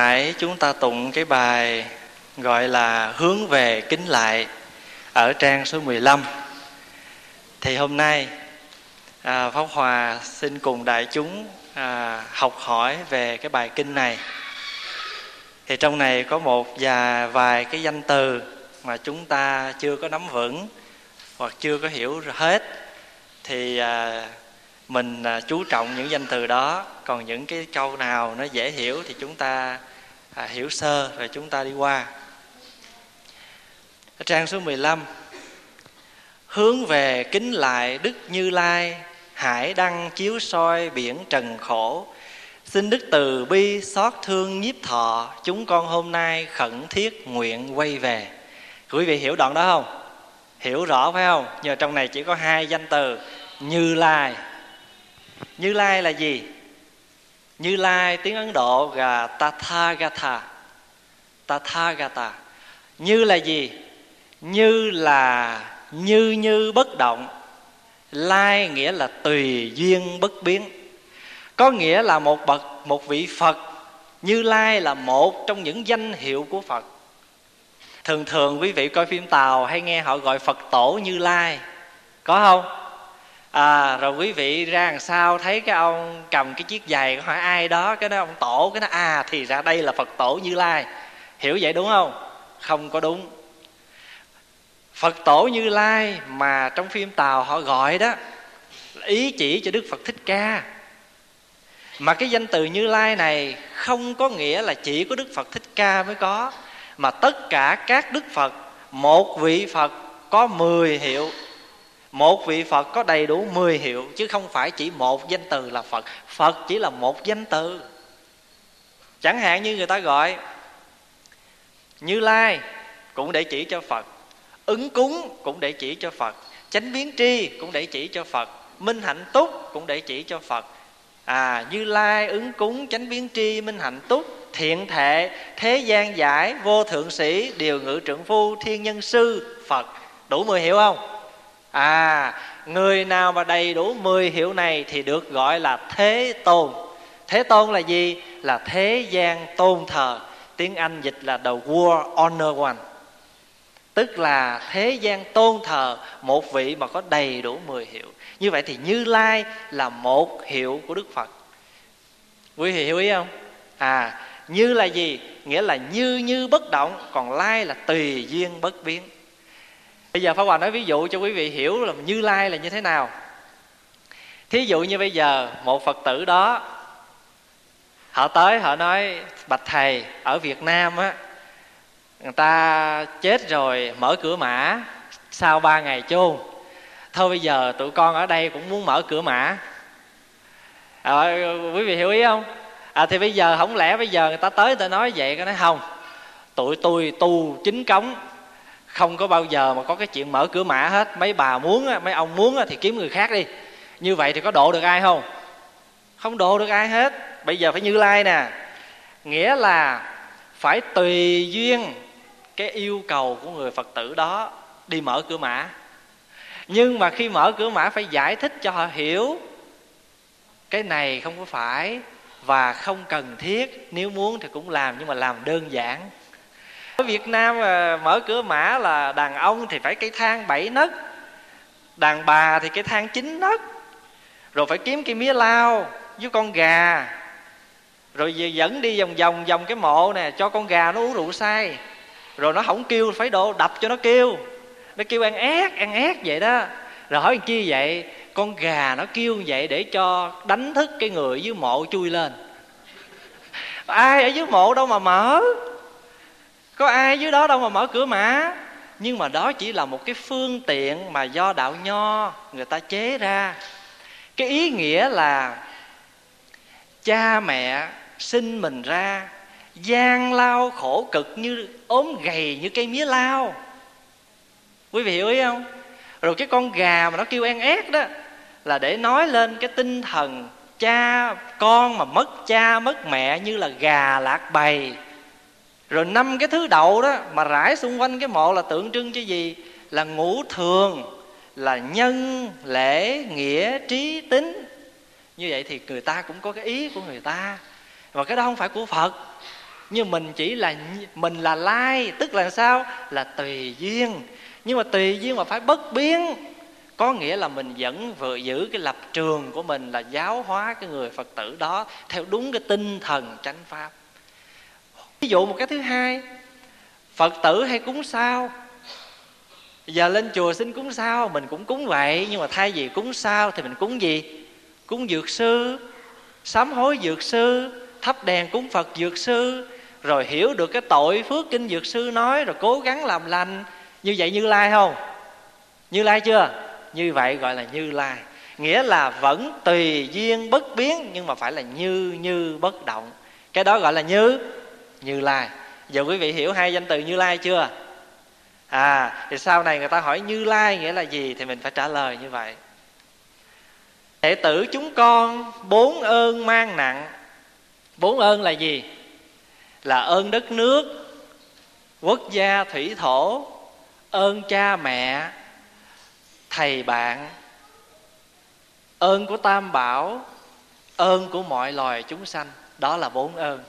Nãy chúng ta tụng cái bài gọi là hướng về kính lại ở trang số 15. Thì hôm nay à, Pháp Hòa xin cùng đại chúng à, học hỏi về cái bài kinh này. Thì trong này có một vài vài cái danh từ mà chúng ta chưa có nắm vững hoặc chưa có hiểu hết thì à, mình à, chú trọng những danh từ đó còn những cái câu nào nó dễ hiểu thì chúng ta à, hiểu sơ rồi chúng ta đi qua. Trang số 15 hướng về kính lại đức như lai hải đăng chiếu soi biển trần khổ. Xin đức từ bi xót thương nhiếp thọ chúng con hôm nay khẩn thiết nguyện quay về. Quý vị hiểu đoạn đó không? Hiểu rõ phải không? Nhờ trong này chỉ có hai danh từ như lai. Như lai là gì? Như lai, tiếng ấn độ là tathagata. Tathagata. Như là gì? Như là như như bất động. Lai nghĩa là tùy duyên bất biến. Có nghĩa là một bậc, một vị phật. Như lai là một trong những danh hiệu của phật. Thường thường quý vị coi phim tàu hay nghe họ gọi phật tổ như lai. Có không? À, rồi quý vị ra làm sao thấy cái ông cầm cái chiếc giày hỏi ai đó cái đó ông tổ cái nó à thì ra đây là phật tổ như lai. Hiểu vậy đúng không? Không có đúng. Phật tổ như lai mà trong phim tàu họ gọi đó ý chỉ cho đức phật thích ca. Mà cái danh từ như lai này không có nghĩa là chỉ có đức phật thích ca mới có mà tất cả các đức phật một vị phật có 10 hiệu một vị phật có đầy đủ 10 hiệu, chứ không phải chỉ một danh từ là phật. Phật chỉ là một danh từ. Chẳng hạn như người ta gọi như lai cũng để chỉ cho phật. Ứng cúng cũng để chỉ cho phật. Chánh biến tri cũng để chỉ cho phật. Minh hạnh túc cũng để chỉ cho phật. À như lai, ứng cúng, chánh biến tri, minh hạnh túc, thiện thệ thế gian giải, vô thượng sĩ, điều ngự trưởng phu, thiên nhân sư, phật. Đủ mười hiệu không? À người nào mà đầy đủ 10 hiệu này thì được gọi là thế tôn. Thế tôn là gì? Là thế gian tôn thờ. Tiếng anh dịch là the world honor one. Tức là thế gian tôn thờ, một vị mà có đầy đủ 10 hiệu như vậy thì như lai là một hiệu của đức phật. Quý vị hiểu ý không? À như là gì? Nghĩa là như như bất động, còn lai là tùy duyên bất biến bây giờ pháp hòa nói ví dụ cho quý vị hiểu là như lai là như thế nào. Thí dụ như bây giờ một phật tử đó họ tới họ nói bạch thầy ở việt nam á người ta chết rồi mở cửa mã sau ba ngày chôn. Thôi bây giờ tụi con ở đây cũng muốn mở cửa mã. À, quý vị hiểu ý không? À thì bây giờ không lẽ bây giờ người ta tới người ta nói vậy cái nói không tụi tôi tu chính cống không có bao giờ mà có cái chuyện mở cửa mã hết. Mấy bà muốn mấy ông muốn thì kiếm người khác đi. Như vậy thì có độ được ai không? Không độ được ai hết. Bây giờ phải như lai nè. Nghĩa là phải tùy duyên cái yêu cầu của người phật tử đó đi mở cửa mã. Nhưng mà khi mở cửa mã phải giải thích cho họ hiểu, cái này không có phải và không cần thiết. Nếu muốn thì cũng làm, nhưng mà làm đơn giản ở Việt Nam ờ, mở cửa mã là đàn ông thì phải cây thang 7 nấc, Đàn bà thì cây thang 9 nấc, Rồi phải kiếm cây mía lao với con gà, Rồi dẫn đi vòng vòng vòng cái mộ nè, Cho con gà nó uống rượu say, Rồi nó không kêu phải độ đập cho nó kêu Nó kêu ăn ép ăn ép vậy đó. Rồi hỏi chi vậy? Con gà nó kêu vậy để cho đánh thức cái người dưới mộ chui lên. Ai ở dưới mộ đâu mà mở? Có ai dưới đó đâu mà mở cửa mã nhưng mà đó chỉ là một cái phương tiện mà do đạo nho người ta chế ra. Cái ý nghĩa là cha mẹ sinh mình ra, gian lao khổ cực như ốm gầy như cây mía lao. Quý vị hiểu ý không? Rồi cái con gà mà nó kêu en ét đó là để nói lên cái tinh thần cha con mà mất cha mất mẹ như là gà lạc bầy rồi năm cái thứ đậu đó mà rải xung quanh cái mộ là tượng trưng cho gì? Là ngũ thường, là nhân, lễ, nghĩa, trí tính như vậy thì người ta cũng có cái ý của người ta. Và cái đó không phải của phật. Nhưng mình chỉ là mình là lai, tức là sao? Là tùy duyên. Nhưng mà tùy duyên mà phải bất biến. Có nghĩa là mình vẫn vừa giữ cái lập trường của mình là giáo hóa cái người phật tử đó theo đúng cái tinh thần chánh pháp ví dụ một cái thứ hai, phật tử hay cúng sao? Giờ lên chùa xin cúng sao? Mình cũng cúng vậy, nhưng mà thay vì cúng sao thì mình cúng gì? Cúng dược sư, sám hối dược sư, thắp đèn cúng phật dược sư, rồi hiểu được cái tội phước kinh dược sư nói, rồi cố gắng làm lành. Như vậy như lai không? Như lai chưa? Như vậy gọi là như lai. Nghĩa là vẫn tùy duyên bất biến, nhưng mà phải là như như bất động. Cái đó gọi là như như lai. Giờ quý vị hiểu hai danh từ như lai chưa? À thì sau này người ta hỏi như lai nghĩa là gì thì mình phải trả lời như vậy. Đệ tử chúng con bốn ơn mang nặng. Bốn ơn là gì? Là ơn đất nước, quốc gia thủy thổ, ơn cha mẹ, thầy bạn, ơn của tam bảo, ơn của mọi loài chúng sanh. Đó là bốn ơn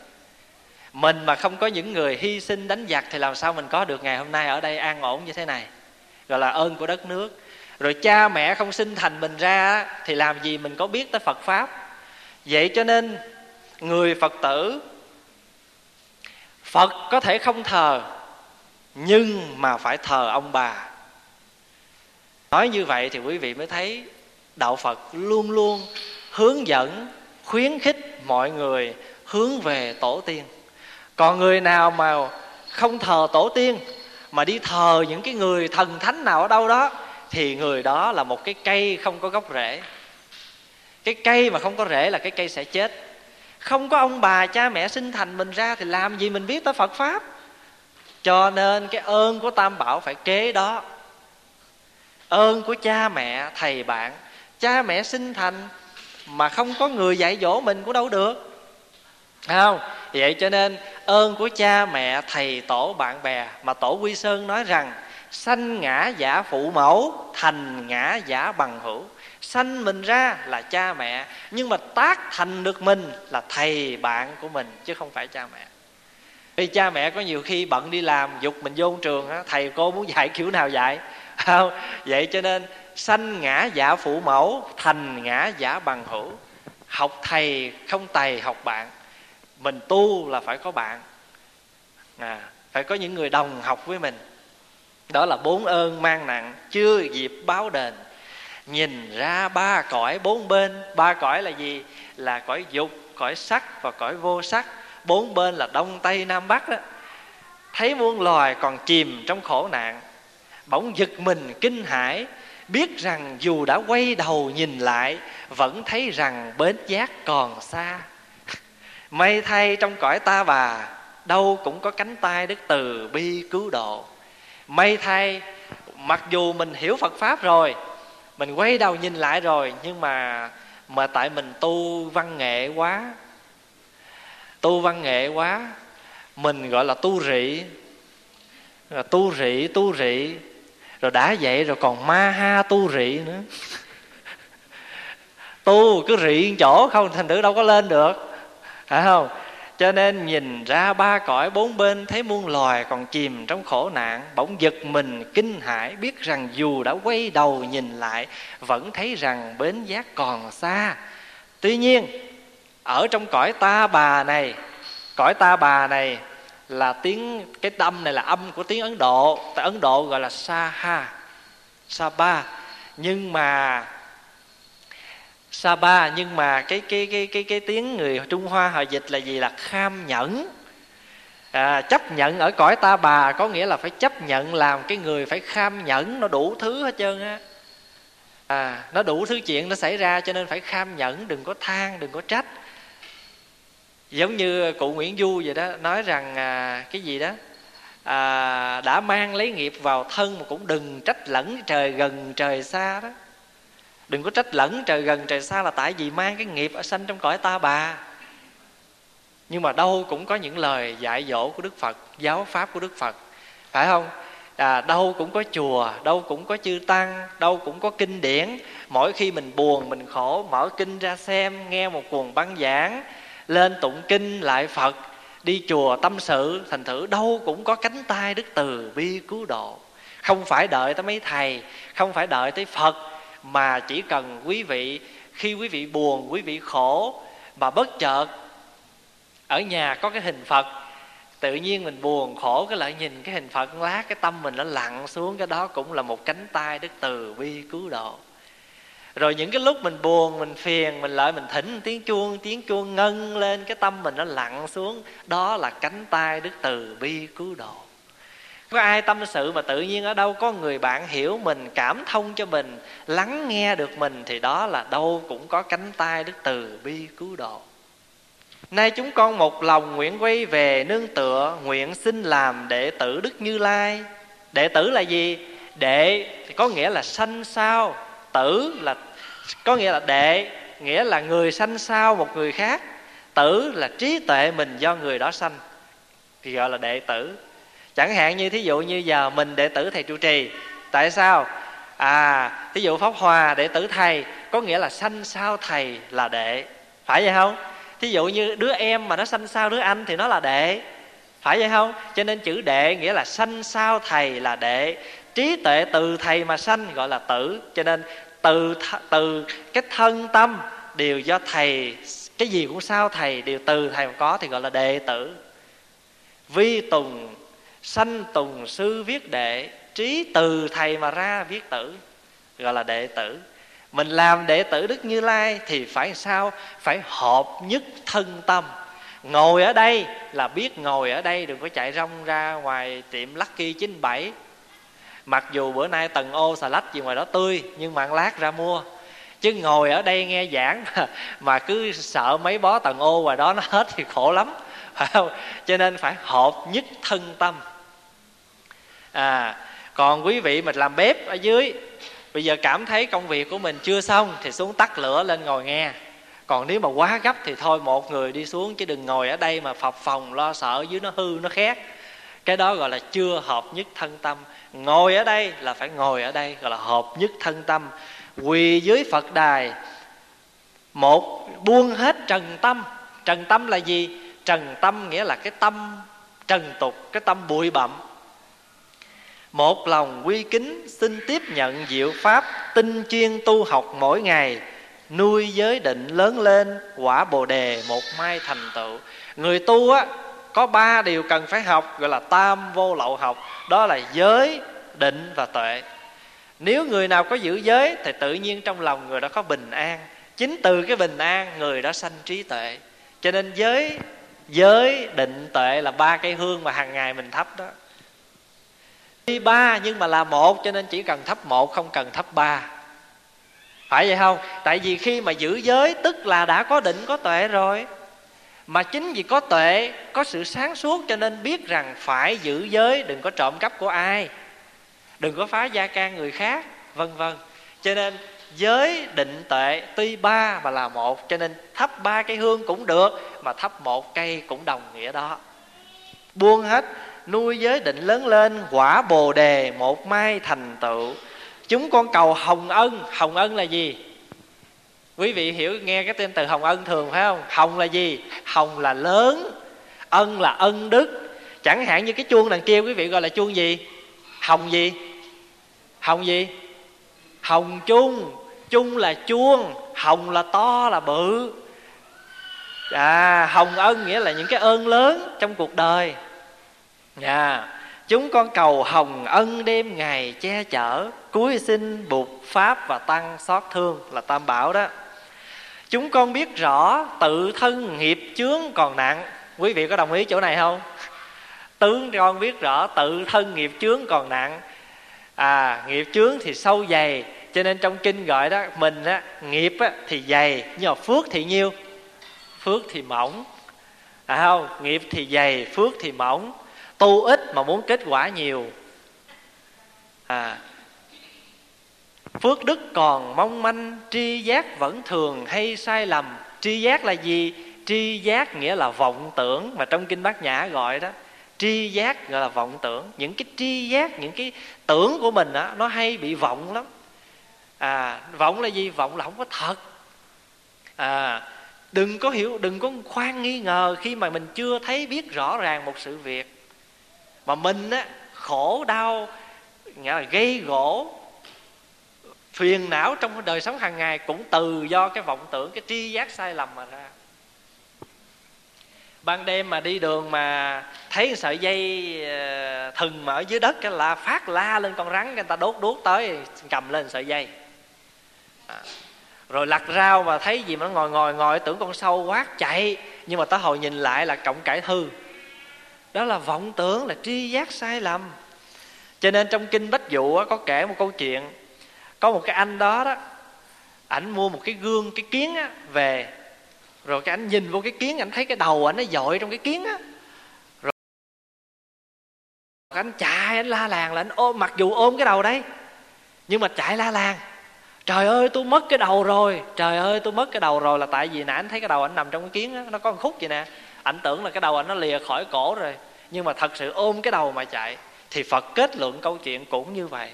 mình mà không có những người hy sinh đánh giặc thì làm sao mình có được ngày hôm nay ở đây an ổn như thế này? Gọi là ơn của đất nước. Rồi cha mẹ không sinh thành mình ra thì làm gì mình có biết tới phật pháp? Vậy cho nên, người phật tử, phật có thể không thờ, nhưng mà phải thờ ông bà. Nói như vậy thì quý vị mới thấy đạo phật luôn luôn hướng dẫn, khuyến khích mọi người hướng về tổ tiên còn người nào mà không thờ tổ tiên, mà đi thờ những cái người thần thánh nào ở đâu đó, thì người đó là một cái cây không có gốc rễ. Cái cây mà không có rễ là cái cây sẽ chết. Không có ông bà cha mẹ sinh thành mình ra thì làm gì mình biết tới phật pháp. Cho nên cái ơn của tam bảo phải kế đó. Ơn của cha mẹ, thầy bạn. Cha mẹ sinh thành mà không có người dạy dỗ mình cũng đâu được không, vậy cho nên ơn của cha mẹ, thầy tổ, bạn bè mà tổ quy sơn nói rằng, sanh ngã giả phụ mẫu, thành ngã giả bằng hữu. Sanh mình ra là cha mẹ, nhưng mà tác thành được mình là thầy bạn của mình, chứ không phải cha mẹ. Vì cha mẹ có nhiều khi bận đi làm, dục mình vô trường thầy cô muốn dạy kiểu nào dạy? Không, vậy cho nên sanh ngã giả phụ mẫu, thành ngã giả bằng hữu. Học thầy không thầy học bạn mình tu là phải có bạn. À, phải có những người đồng học với mình. Đó là bốn ơn mang nặng chưa dịp báo đền. Nhìn ra ba cõi bốn bên ba cõi là gì? Là cõi dục cõi sắc và cõi vô sắc. Bốn bên là đông tây nam bắc đó. Thấy muôn loài còn chìm trong khổ nạn. Bỗng giật mình kinh hãi biết rằng dù đã quay đầu nhìn lại vẫn thấy rằng bến giác còn xa may thay trong cõi ta bà, đâu cũng có cánh tay đức từ bi cứu độ. May thay, mặc dù mình hiểu phật pháp rồi, mình quay đầu nhìn lại rồi, nhưng mà mà tại mình tu văn nghệ quá, tu văn nghệ quá, mình gọi là tu rị tu rị tu rị, rồi đã vậy rồi còn ma ha tu rị nữa. Tu cứ rị chỗ không, thành thử đâu có lên được phải không? Cho nên nhìn ra ba cõi bốn bên thấy muôn loài còn chìm trong khổ nạn, bỗng giật mình, kinh hãi, biết rằng dù đã quay đầu nhìn lại, vẫn thấy rằng bến giác còn xa. Tuy nhiên, ở trong cõi ta bà này, cõi ta bà này là tiếng, cái âm này là âm của tiếng ấn độ tại ấn độ gọi là sa ha, sa ba. Nhưng mà sa ba nhưng mà cái cái cái cái cái tiếng người trung hoa họ dịch là gì? Là kham nhẫn. À, chấp nhận ở cõi ta bà có nghĩa là phải chấp nhận làm cái người phải kham nhẫn nó đủ thứ hết trơn á. À, nó đủ thứ chuyện nó xảy ra cho nên phải kham nhẫn đừng có than đừng có trách. Giống như cụ nguyễn du vậy đó nói rằng à, cái gì đó? À, đã mang lấy nghiệp vào thân mà cũng đừng trách lẫn trời gần trời xa đó đừng có trách lẫn trời gần trời xa là tại vì mang cái nghiệp ở sanh trong cõi ta bà. Nhưng mà đâu cũng có những lời dạy dỗ của đức phật giáo pháp của đức phật. Phải không? À, đâu cũng có chùa đâu cũng có chư tăng đâu cũng có kinh điển. Mỗi khi mình buồn mình khổ mở kinh ra xem nghe một cuồng băng giảng lên tụng kinh lại phật đi chùa tâm sự thành thử đâu cũng có cánh tay đức từ bi cứu độ. Không phải đợi tới mấy thầy không phải đợi tới phật mà chỉ cần quý vị, khi quý vị buồn, quý vị khổ mà bất chợt, ở nhà có cái hình phật, tự nhiên mình buồn khổ cái lại nhìn cái hình phật lát cái tâm mình nó lặn xuống, cái đó cũng là một cánh tay đức từ bi cứu độ. Rồi những cái lúc mình buồn, mình phiền, mình lại mình thỉnh tiếng chuông tiếng chuông ngân lên, cái tâm mình nó lặn xuống, đó là cánh tay đức từ bi cứu độ có ai tâm sự mà tự nhiên ở đâu có người bạn hiểu mình, cảm thông cho mình, lắng nghe được mình thì đó là đâu cũng có cánh tay đức từ bi cứu độ. Nay chúng con một lòng nguyện quay về nương tựa nguyện xin làm đệ tử đức như lai. Đệ tử là gì? Đệ thì có nghĩa là sanh sao? Tử là, có nghĩa là đệ, nghĩa là người sanh sao một người khác? Tử là trí tuệ mình do người đó sanh, thì gọi là đệ tử chẳng hạn như thí dụ như giờ mình đệ tử thầy trụ trì, tại sao? À thí dụ pháp hòa đệ tử thầy, có nghĩa là sanh sau thầy là đệ. Phải vậy không? Thí dụ như đứa em mà nó sanh sau đứa anh thì nó là đệ. Phải vậy không? Cho nên chữ đệ nghĩa là sanh sau thầy là đệ. Trí tuệ từ thầy mà sanh gọi là tử. Cho nên từ từ cái thân tâm đều do thầy, cái gì cũng sao thầy đều từ thầy mà có thì gọi là đệ tử. Vi tùng sanh tùng sư viết đệ trí từ thầy mà ra viết tử gọi là đệ tử. Mình làm đệ tử đức như lai thì phải sao? Phải hợp nhất thân tâm. Ngồi ở đây là biết ngồi ở đây đừng có chạy rong ra ngoài tiệm lucky 97 mặc dù bữa nay tầng ô xà lách gì ngoài đó tươi nhưng mà ăn lát ra mua. Chứ ngồi ở đây nghe giảng mà, mà cứ sợ mấy bó tầng ô ngoài đó nó hết thì khổ lắm. Phải không cho nên phải hợp nhất thân tâm à còn quý vị mình làm bếp ở dưới, bây giờ cảm thấy công việc của mình chưa xong thì xuống tắt lửa lên ngồi nghe. Còn nếu mà quá gấp thì thôi một người đi xuống chứ đừng ngồi ở đây mà phập phòng lo sợ dưới nó hư, nó khét. Cái đó gọi là chưa hợp nhất thân tâm. Ngồi ở đây là phải ngồi ở đây, gọi là hợp nhất thân tâm. Quỳ dưới phật đài, một buông hết trần tâm. Trần tâm là gì? Trần tâm nghĩa là cái tâm trần tục, cái tâm bụi bặm một lòng quy kính xin tiếp nhận diệu pháp tinh chuyên tu học mỗi ngày, nuôi giới định lớn lên, quả bồ đề một mai thành tựu. Người tu á, có ba điều cần phải học, gọi là tam vô lậu học, đó là giới, định và tuệ. Nếu người nào có giữ giới thì tự nhiên trong lòng người đó có bình an. Chính từ cái bình an, người đó sanh trí tuệ. Cho nên giới giới, định, tuệ là ba cây hương mà hàng ngày mình thắp đó đi ba, nhưng mà là một, cho nên chỉ cần thắp một, không cần thắp ba. Phải vậy không? Tại vì khi mà giữ giới, tức là đã có định, có tuệ rồi. Mà chính vì có tuệ, có sự sáng suốt, cho nên biết rằng phải giữ giới, đừng có trộm cắp của ai. Đừng có phá gia can người khác, vân vân. Cho nên giới, định, tuệ, tuy ba mà là một, cho nên thắp ba cây hương cũng được, mà thắp một cây cũng đồng nghĩa đó. Buông hết nuôi giới định lớn lên, quả bồ đề một mai thành tựu. Chúng con cầu hồng ân. Hồng ân là gì? Quý vị hiểu, nghe cái tên từ hồng ân thường phải không? Hồng là gì? Hồng là lớn, ân là ân đức. Chẳng hạn như cái chuông đằng kia quý vị gọi là chuông gì? Hồng gì? Hồng gì? Hồng chung. Chung là chuông, hồng là to là bự. À hồng ân nghĩa là những cái ơn lớn trong cuộc đời yeah. chúng con cầu hồng ân đêm ngày che chở cuối sinh bụt pháp và tăng xót thương là tam bảo đó. Chúng con biết rõ tự thân nghiệp chướng còn nặng. Quý vị có đồng ý chỗ này không? Tướng con biết rõ tự thân nghiệp chướng còn nặng. À nghiệp chướng thì sâu dày cho nên trong kinh gọi đó mình á nghiệp á, thì dày nhưng mà phước thì nhiêu? Phước thì mỏng. À không nghiệp thì dày phước thì mỏng tu ít mà muốn kết quả nhiều. À phước đức còn mong manh, tri giác vẫn thường hay sai lầm. Tri giác là gì? Tri giác nghĩa là vọng tưởng mà trong kinh bát nhã gọi đó. Tri giác gọi là vọng tưởng. Những cái tri giác, những cái tưởng của mình á, nó hay bị vọng lắm. À vọng là gì? Vọng là không có thật. À đừng có hiểu, đừng có khoan nghi ngờ khi mà mình chưa thấy, biết rõ ràng một sự việc mà mình á, khổ đau, nghĩa là gây gỗ, phiền não trong đời sống hàng ngày cũng từ do cái vọng tưởng, cái tri giác sai lầm mà ra ban đêm mà đi đường mà thấy sợi dây ờ, thừng mà ở dưới đất cái là phát la lên con rắn, người ta đốt đốt tới, cầm lên sợi dây à. rồi lặt rau mà thấy gì mà nó ngồi ngồi ngồi tưởng con sâu quát chạy, nhưng mà tới hồi nhìn lại là cọng cải thư đó là vọng tưởng là tri giác sai lầm. Cho nên trong kinh bách dụ có kể một câu chuyện. Có một cái anh đó đó ảnh mua một cái gương cái kiến á, về. Rồi cái anh nhìn vô cái kiến anh thấy cái đầu ảnh nó dội trong cái kiến á. Rồi anh chạy anh la làng là anh ôm mặc dù ôm cái đầu đấy nhưng mà chạy la làng. Trời ơi tôi mất cái đầu rồi trời ơi tôi mất cái đầu rồi là tại vì nãy anh thấy cái đầu anh nằm trong cái kiến á nó có một khúc vậy nè ảnh tưởng là cái đầu anh nó lìa khỏi cổ rồi, nhưng mà thật sự ôm cái đầu mà chạy, thì phật kết luận câu chuyện cũng như vậy.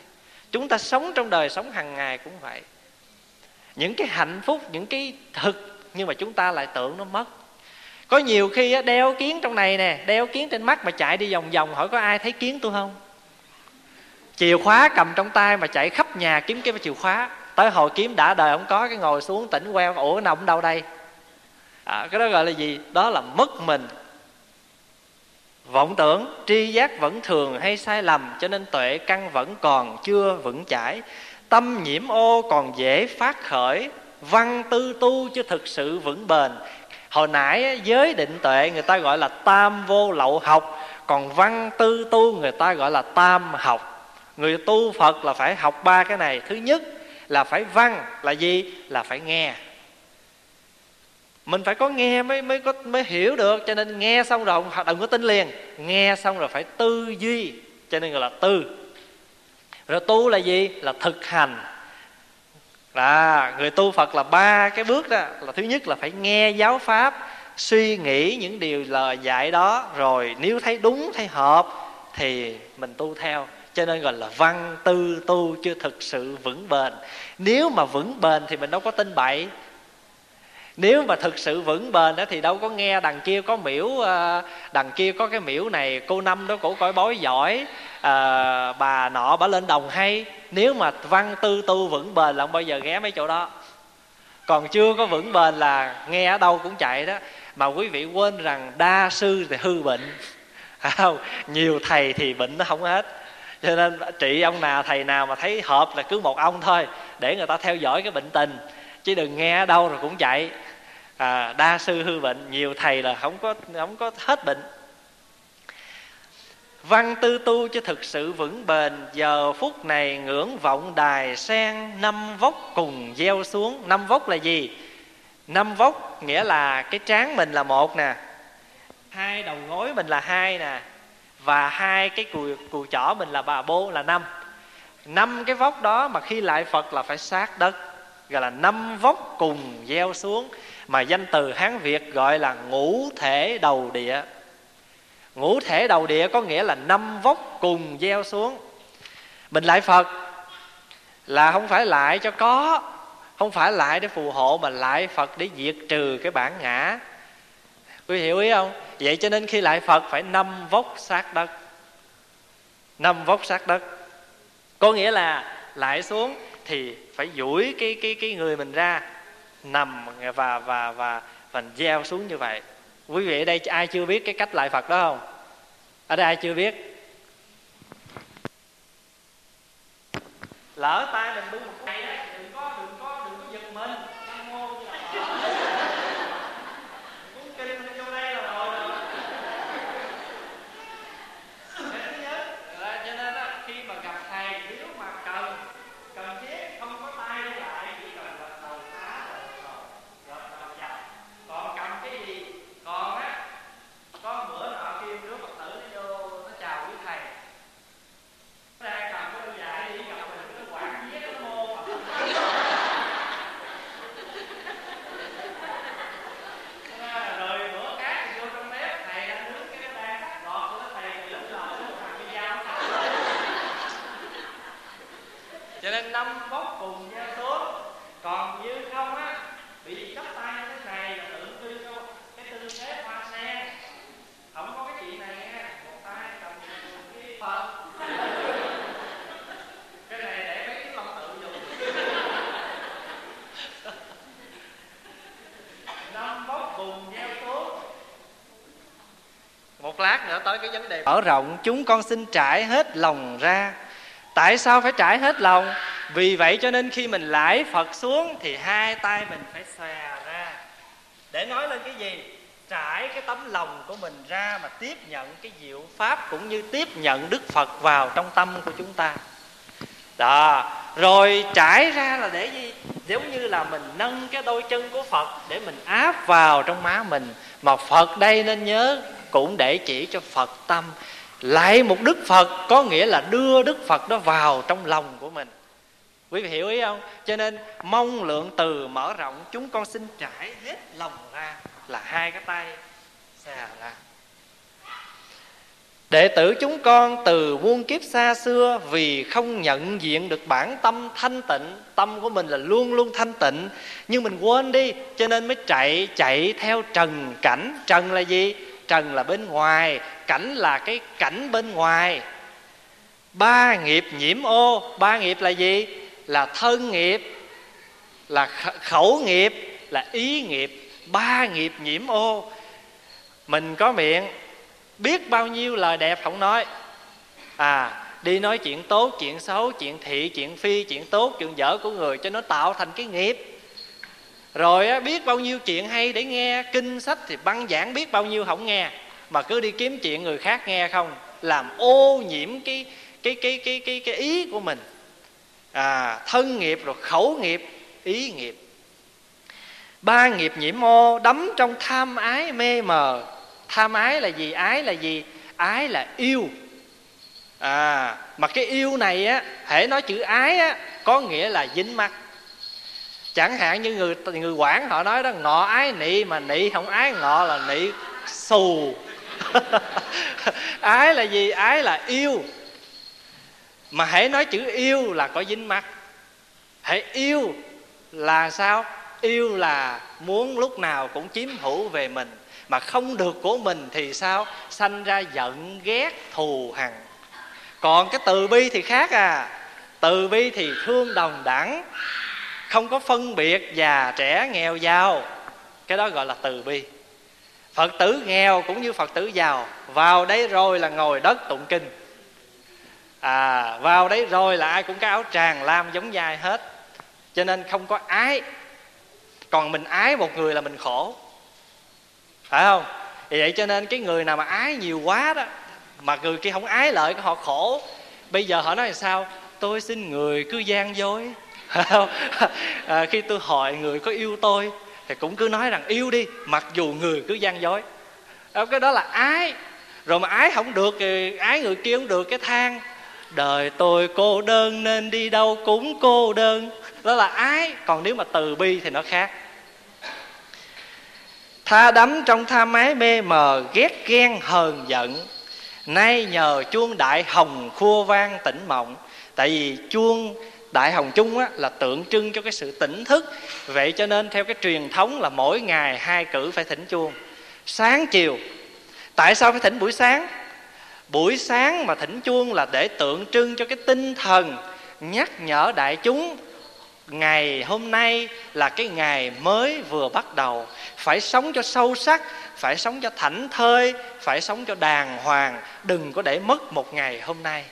Chúng ta sống trong đời sống hàng ngày cũng vậy. Những cái hạnh phúc, những cái thực, nhưng mà chúng ta lại tưởng nó mất. Có nhiều khi đeo kiến trong này nè, đeo kiến trên mắt mà chạy đi vòng vòng, hỏi có ai thấy kiến tôi không? Chìa khóa cầm trong tay mà chạy khắp nhà kiếm cái chìa khóa. Tới hồi kiếm đã đời không có, cái ngồi xuống tỉnh queo, ủa nó đâu đây? À, cái đó gọi là gì? Đó là mất mình. Vọng tưởng tri giác vẫn thường hay sai lầm cho nên tuệ căn vẫn còn chưa vững chãi. Tâm nhiễm ô còn dễ phát khởi văn tư tu chứ thực sự vững bền. Hồi nãy giới định tuệ người ta gọi là tam vô lậu học còn văn tư tu người ta gọi là tam học. Người tu phật là phải học ba cái này. Thứ nhất là phải văn là gì? Là phải nghe mình phải có nghe mới mới có, mới hiểu được, cho nên nghe xong rồi đừng có tin liền. Nghe xong rồi phải tư duy, cho nên gọi là tư. Rồi tu là gì? Là thực hành. Là người tu phật là ba cái bước đó. Là thứ nhất là phải nghe giáo pháp, suy nghĩ những điều lời dạy đó, rồi nếu thấy đúng, thấy hợp thì mình tu theo. Cho nên gọi là văn tư tu chưa thực sự vững bền. Nếu mà vững bền thì mình đâu có tin bậy nếu mà thực sự vững bền đó thì đâu có nghe đằng kia có miễu à, đằng kia có cái miễu này cô năm đó cổ cõi bói giỏi à, bà nọ bà lên đồng hay. Nếu mà văn tư tu vững bền là không bao giờ ghé mấy chỗ đó. Còn chưa có vững bền là nghe ở đâu cũng chạy đó. Mà quý vị quên rằng đa sư thì hư bệnh. À, không nhiều thầy thì bệnh nó không hết. Cho nên trị ông nào thầy nào mà thấy hợp là cứ một ông thôi để người ta theo dõi cái bệnh tình. Chứ đừng nghe ở đâu rồi cũng chạy à, đa sư hư bệnh nhiều thầy là không có không có hết bệnh. Văn tư tu cho thực sự vững bền giờ phút này ngưỡng vọng đài sen năm vóc cùng gieo xuống. Năm vóc là gì? Năm vóc nghĩa là cái trán mình là một nè hai đầu gối mình là hai nè và hai cái cùi cùi chỏ mình là bà bô là năm. Năm cái vóc đó mà khi lại phật là phải sát đất gọi là năm vóc cùng gieo xuống mà danh từ hán việt gọi là ngũ thể đầu địa. Ngũ thể đầu địa có nghĩa là năm vóc cùng gieo xuống. Mình lại phật là không phải lại cho có, không phải lại để phù hộ, mà lại phật để diệt trừ cái bản ngã. Quý hiểu ý không? Vậy cho nên khi lại phật phải năm vóc sát đất. Năm vóc sát đất. Có nghĩa là lại xuống thì phải duỗi cái cái cái người mình ra nằm và và và và gieo xuống như vậy. Quý vị ở đây, ai chưa biết cái cách lại phật đó không? Ở đây ai chưa biết? Lỡ tay mình bưng một cây đấy đừng có đừng có đừng có giật mình nam mô như là cuốn kinh mình vô đây là rồi rồi thứ nhất là cho nên đó, khi mà gặp thầy nếu mà cần cần thiết không có tay lại chỉ cần là đầu xá rồi rồi đầu chặt còn cầm cái gì còn á có bữa nọ kêu đứa phật tử nó vô nó chào quý thầy nó ra cầm cái đôi dài đi gặp mình nó quảng viết nó mô Phật. Thế ra rồi bữa khác thì vô trong bếp thầy đang nướng cái bếp đang gọt của thầy thì lúc lò lúc thằng cái dao cho nên năm bóc cùng nhau xuống còn như không á bị chắp tay như thế này là tưởng lát nữa tới cái vấn đề mở rộng, chúng con xin trải hết lòng ra. Tại sao phải trải hết lòng? Vì vậy cho nên khi mình lãi phật xuống thì hai tay mình phải xòe ra. Để nói lên cái gì? Trải cái tấm lòng của mình ra mà tiếp nhận cái diệu pháp cũng như tiếp nhận đức phật vào trong tâm của chúng ta. Đó, rồi trải ra là để gì? Giống như là mình nâng cái đôi chân của phật để mình áp vào trong má mình. Mà phật đây nên nhớ cũng để chỉ cho phật tâm. Lại một đức phật, có nghĩa là đưa đức phật đó vào trong lòng của mình. Quý vị hiểu ý không? Cho nên mong lượng từ mở rộng, chúng con xin trải hết lòng ra là hai cái tay xà ra Đệ tử chúng con từ muôn kiếp xa xưa, Vì không nhận diện được bản tâm thanh tịnh, Tâm của mình là luôn luôn thanh tịnh, Nhưng mình quên đi, Cho nên mới chạy chạy theo trần cảnh. Trần là gì? Trần là bên ngoài, Cảnh là cái cảnh bên ngoài. Ba nghiệp nhiễm ô, Ba nghiệp là gì? Là thân nghiệp, Là khẩu nghiệp, Là ý nghiệp. Ba nghiệp nhiễm ô. Mình có miệng, biết bao nhiêu lời đẹp không nói. À đi nói chuyện tốt, chuyện xấu, chuyện thị, chuyện phi, chuyện tốt, chuyện dở của người cho nó tạo thành cái nghiệp rồi á, biết bao nhiêu chuyện hay để nghe kinh sách thì băng giảng biết bao nhiêu không nghe. Mà cứ đi kiếm chuyện người khác nghe không làm ô nhiễm cái cái cái cái cái cái ý của mình. À thân nghiệp rồi khẩu nghiệp ý nghiệp. Ba nghiệp nhiễm ô đắm trong tham ái mê mờ. Tham ái là gì? Ái là gì? Ái là yêu. À mà cái yêu này á hễ nói chữ ái á có nghĩa là dính mắt chẳng hạn như người người quản họ nói đó, ngọ ái nị, mà nị không ái ngọ là nị xù. Ái là gì? Ái là yêu. Mà hãy nói chữ yêu là có dính mắt. Hãy yêu là sao? Yêu là muốn lúc nào cũng chiếm hữu về mình. Mà không được của mình thì sao? Sanh ra giận ghét thù hằn. Còn cái từ bi thì khác à. Từ bi thì thương đồng đẳng không có phân biệt già, trẻ, nghèo, giàu. Cái đó gọi là từ bi. Phật tử nghèo cũng như phật tử giàu. Vào đây rồi là ngồi đất tụng kinh. À vào đấy rồi là ai cũng có áo tràng lam giống dài hết. Cho nên không có ái. Còn mình ái một người là mình khổ. Phải không? Vì vậy cho nên cái người nào mà ái nhiều quá đó, mà người kia không ái lợi họ khổ. Bây giờ họ nói là sao? Tôi xin người cứ gian dối. à, khi tôi hỏi người có yêu tôi thì cũng cứ nói rằng yêu đi mặc dù người cứ gian dối. À, cái đó là ái. Rồi mà ái không được thì ái người kia không được cái than đời tôi cô đơn nên đi đâu cũng cô đơn. Đó là ái còn nếu mà từ bi thì nó khác. Tha đắm trong tha mái mê mờ ghét ghen hờn giận. Nay nhờ chuông đại hồng khua vang tỉnh mộng tại vì chuông đại hồng chung á, là tượng trưng cho cái sự tỉnh thức. Vậy cho nên theo cái truyền thống là mỗi ngày hai cử phải thỉnh chuông. Sáng chiều tại sao phải thỉnh buổi sáng? Buổi sáng mà thỉnh chuông là để tượng trưng cho cái tinh thần nhắc nhở đại chúng ngày hôm nay là cái ngày mới vừa bắt đầu. Phải sống cho sâu sắc phải sống cho thảnh thơi phải sống cho đàng hoàng đừng có để mất một ngày hôm nay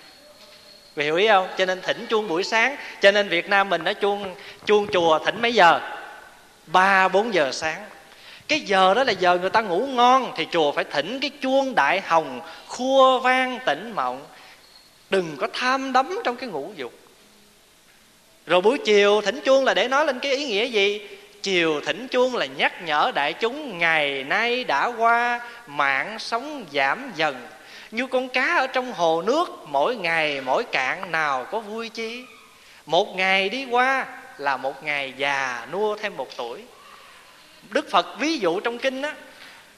vì hiểu ý không? Cho nên thỉnh chuông buổi sáng. Cho nên việt nam mình nó chuông chuông chùa thỉnh mấy giờ? Ba, bốn giờ sáng. Cái giờ đó là giờ người ta ngủ ngon thì chùa phải thỉnh cái chuông đại hồng, khua vang tỉnh mộng. Đừng có tham đắm trong cái ngũ dục. Rồi buổi chiều thỉnh chuông là để nói lên cái ý nghĩa gì? Chiều thỉnh chuông là nhắc nhở đại chúng, ngày nay đã qua, mạng sống giảm dần như con cá ở trong hồ nước, mỗi ngày, mỗi cạn nào có vui chi? Một ngày đi qua là một ngày già nua thêm một tuổi. Đức phật ví dụ trong kinh á,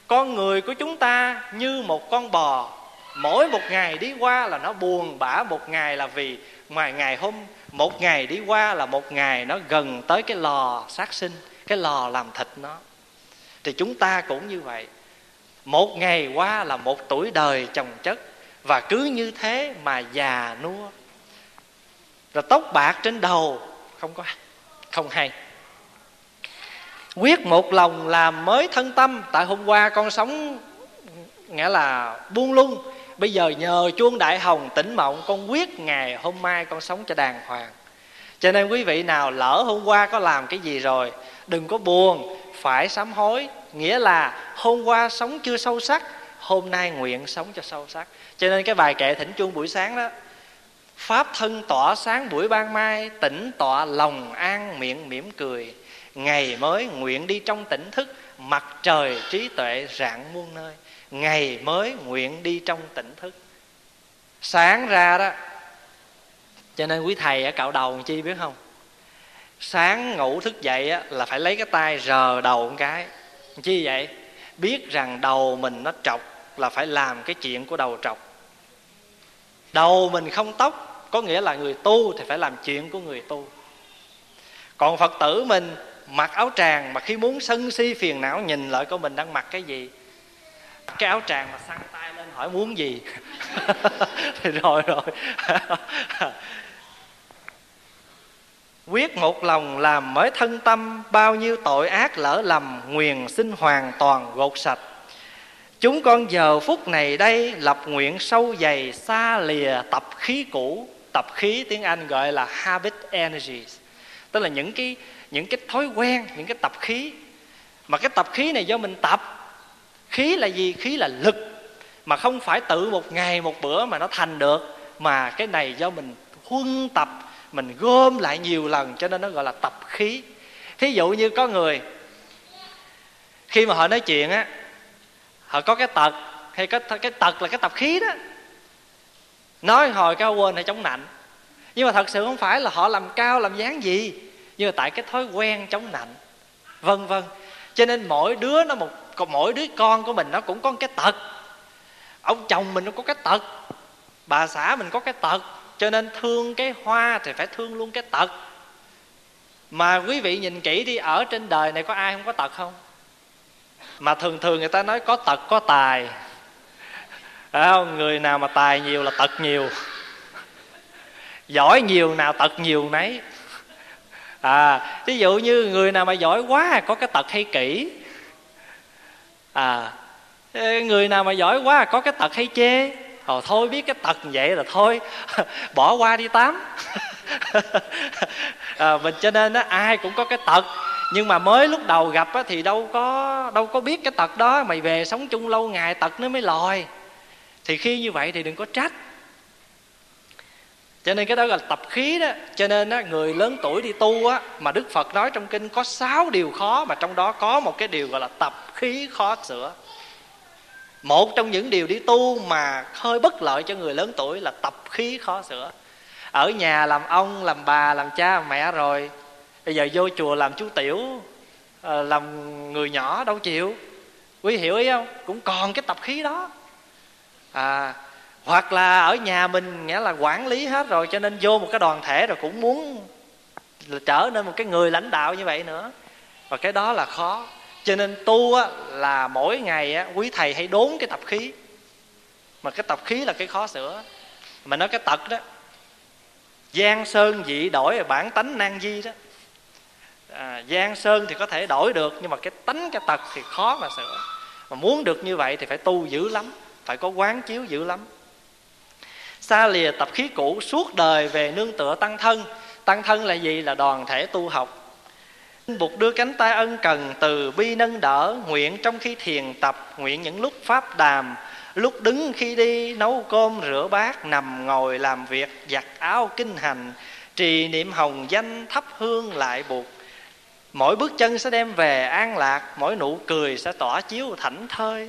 con người của chúng ta như một con bò. Mỗi một ngày đi qua là nó buồn bã, một ngày là vì ngoài ngày hôm, một ngày đi qua là một ngày nó gần tới cái lò sát sinh, cái lò làm thịt nó. Thì chúng ta cũng như vậy một ngày qua là một tuổi đời chồng chất, và cứ như thế mà già nua. Rồi tóc bạc trên đầu, không có, không hay. Quyết một lòng làm mới thân tâm, tại hôm qua con sống, nghĩa là buông lung. Bây giờ nhờ chuông đại hồng tỉnh mộng, con quyết ngày hôm mai con sống cho đàng hoàng. Cho nên quý vị nào lỡ hôm qua có làm cái gì rồi, đừng có buồn, phải sám hối nghĩa là hôm qua sống chưa sâu sắc hôm nay nguyện sống cho sâu sắc. Cho nên cái bài kệ thỉnh chuông buổi sáng đó pháp thân tỏa sáng buổi ban mai tỉnh tọa lòng an miệng mỉm cười. Ngày mới nguyện đi trong tỉnh thức mặt trời trí tuệ rạng muôn nơi. Ngày mới nguyện đi trong tỉnh thức. Sáng ra đó cho nên quý thầy ở cạo đầu chi biết không? Sáng ngủ thức dậy á, là phải lấy cái tay rờ đầu một cái chi vậy? Biết rằng đầu mình nó trọc là phải làm cái chuyện của đầu trọc. Đầu mình không tóc, có nghĩa là người tu thì phải làm chuyện của người tu. Còn phật tử mình mặc áo tràng mà khi muốn sân si phiền não nhìn lại của mình đang mặc cái gì? Cái áo tràng mà săn tay lên hỏi muốn gì? Thì rồi rồi quyết một lòng làm mới thân tâm, bao nhiêu tội ác lỡ lầm, nguyền xin hoàn toàn gột sạch. Chúng con giờ phút này đây lập nguyện sâu dày, xa lìa tập khí cũ. Tập khí tiếng anh gọi là habit energies, tức là những cái những cái thói quen, những cái tập khí. Mà cái tập khí này do mình tập. Khí là gì? Khí là lực. Mà không phải tự một ngày một bữa mà nó thành được. Mà cái này do mình huân tập mình gom lại nhiều lần cho nên nó gọi là tập khí. Thí dụ như có người, khi mà họ nói chuyện á, họ có cái tật, hay có cái tật là cái tập khí đó. Nói hồi cao quên hay chống nạnh. Nhưng mà thật sự không phải là họ làm cao, làm dáng gì, nhưng mà tại cái thói quen chống nạnh. Vân vân. Cho nên mỗi đứa nó một mỗi đứa con của mình nó cũng có cái tật. Ông chồng mình nó có cái tật. Bà xã mình có cái tật cho nên thương cái hoa thì phải thương luôn cái tật. Mà quý vị nhìn kỹ đi ở trên đời này có ai không có tật không? Mà thường thường người ta nói có tật có tài. À, người nào mà tài nhiều là tật nhiều. Giỏi nhiều nào tật nhiều nấy. À ví dụ như người nào mà giỏi quá có cái tật hay kỹ. À người nào mà giỏi quá có cái tật hay chê. Ồ, thôi biết cái tật vậy là thôi. Bỏ qua đi tám. À, mình cho nên á, ai cũng có cái tật. Nhưng mà mới lúc đầu gặp á, thì đâu có đâu có biết cái tật đó. Mày về sống chung lâu ngày tật nó mới lòi. Thì khi như vậy thì đừng có trách. Cho nên cái đó là tập khí đó. Cho nên á, người lớn tuổi đi tu á mà đức phật nói trong kinh có sáu điều khó mà trong đó có một cái điều gọi là tập khí khó sửa một trong những điều đi tu mà hơi bất lợi cho người lớn tuổi là tập khí khó sửa. Ở nhà làm ông, làm bà, làm cha, làm mẹ rồi, bây giờ vô chùa làm chú tiểu ờ, làm người nhỏ đâu chịu. Quý hiểu ý không? Cũng còn cái tập khí đó. À hoặc là ở nhà mình, nghĩa là quản lý hết rồi, cho nên vô một cái đoàn thể rồi cũng muốn trở nên một cái người lãnh đạo như vậy nữa. Và cái đó là khó cho nên tu á, là mỗi ngày á, quý thầy hãy đốn cái tập khí. Mà cái tập khí là cái khó sửa. Mà nói cái tật đó giang sơn dị đổi là bản tánh nan di đó. À, giang sơn thì có thể đổi được nhưng mà cái tánh cái tật thì khó mà sửa. Mà muốn được như vậy thì phải tu dữ lắm phải có quán chiếu dữ lắm. Xa lìa tập khí cũ suốt đời về nương tựa tăng thân. Tăng thân là gì? Là đoàn thể tu học. Bụt đưa cánh tay ân cần từ bi nâng đỡ, Nguyện trong khi thiền tập, Nguyện những lúc pháp đàm. Lúc đứng khi đi, nấu cơm, rửa bát, Nằm ngồi làm việc, giặt áo kinh hành. Trì niệm hồng danh thắp hương lại buộc. Mỗi bước chân sẽ đem về an lạc, Mỗi nụ cười sẽ tỏa chiếu thảnh thơi.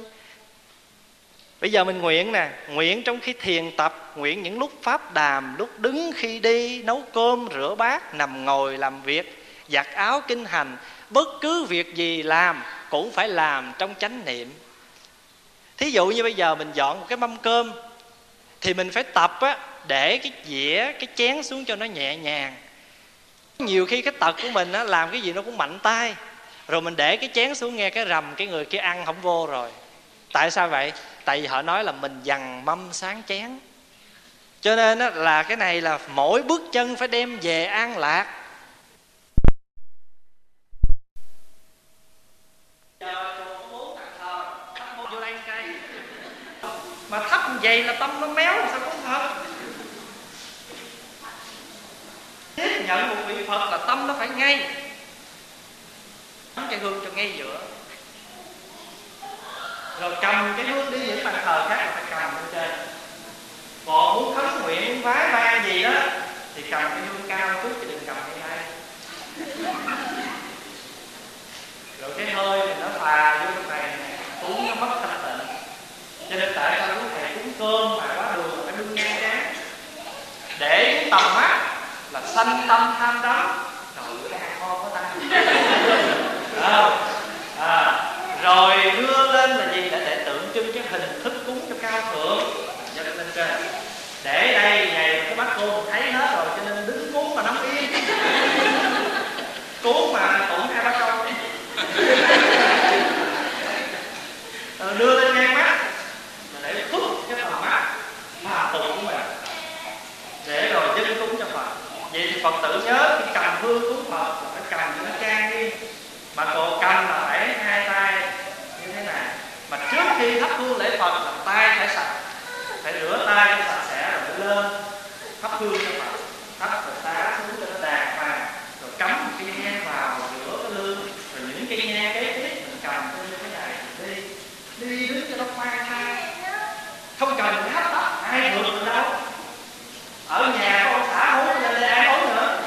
Bây giờ mình nguyện nè, Nguyện trong khi thiền tập, Nguyện những lúc pháp đàm. Lúc đứng khi đi, Nấu cơm, rửa bát, Nằm ngồi làm việc giặt áo kinh hành bất cứ việc gì làm cũng phải làm trong chánh niệm. Thí dụ như bây giờ mình dọn một cái mâm cơm thì mình phải tập á để cái dĩa cái chén xuống cho nó nhẹ nhàng. Nhiều khi cái tật của mình á làm cái gì nó cũng mạnh tay rồi mình để cái chén xuống nghe cái rầm cái người kia ăn không vô rồi. Tại sao vậy? Tại vì họ nói là mình dằn mâm sáng chén. Cho nên á, là cái này là mỗi bước chân phải đem về an lạc. Vậy là tâm nó méo sao không thật thế nhận một vị phật là tâm nó phải ngay. Nắm cái hương cho ngay giữa. Rồi cầm cái hương đi những bàn thờ khác là phải cầm lên trên. Còn muốn khấn nguyện, muốn vái ba gì đó, thì cầm cái hương cao chút chứ đừng cầm cái hai rồi cái hơi thì nó phà vô cái này, uống nó mất thanh tịnh. Cho nên tại sao cơm mà quá đường phải đương ngang chán để cái tầm mắt là sanh tâm tham đắm. Rồi bữa ăn ngon quá ta. À, à, rồi đưa lên là gì? Để, để tượng trưng cái hình thức cúng cho cao thượng. Cho lên trên. Để đây ngày cái bác cô thấy hết rồi cho nên đứng cúng mà nắm yên cúng mà cũng hai ba câu ừ, đưa lên ngang mắt để thúc cái phần mắt mà tụng của mình để rồi dân cúng cho phật vậy thì phật tử nhớ cái cầm hương cúng phật, là phải cầm cho nó trang nghiêm mà còn cầm là phải hai tay, như thế này. Mà trước khi thắp hương lễ phật là tay phải sạch, phải rửa tay cho sạch sẽ rồi mới lên thắp hương cho phật. Thắp rồi tá xuống cho nó đàng hoàng rồi cắm một cây nhang vào rửa cái lương rồi những cây nhang kế tiếp mình cầm như thế này đi đi đứng cho nó khoan thai không cần phải hấp tấp ai vượt được đâu ở nhà có ông xã hú lên đây ai hú nữa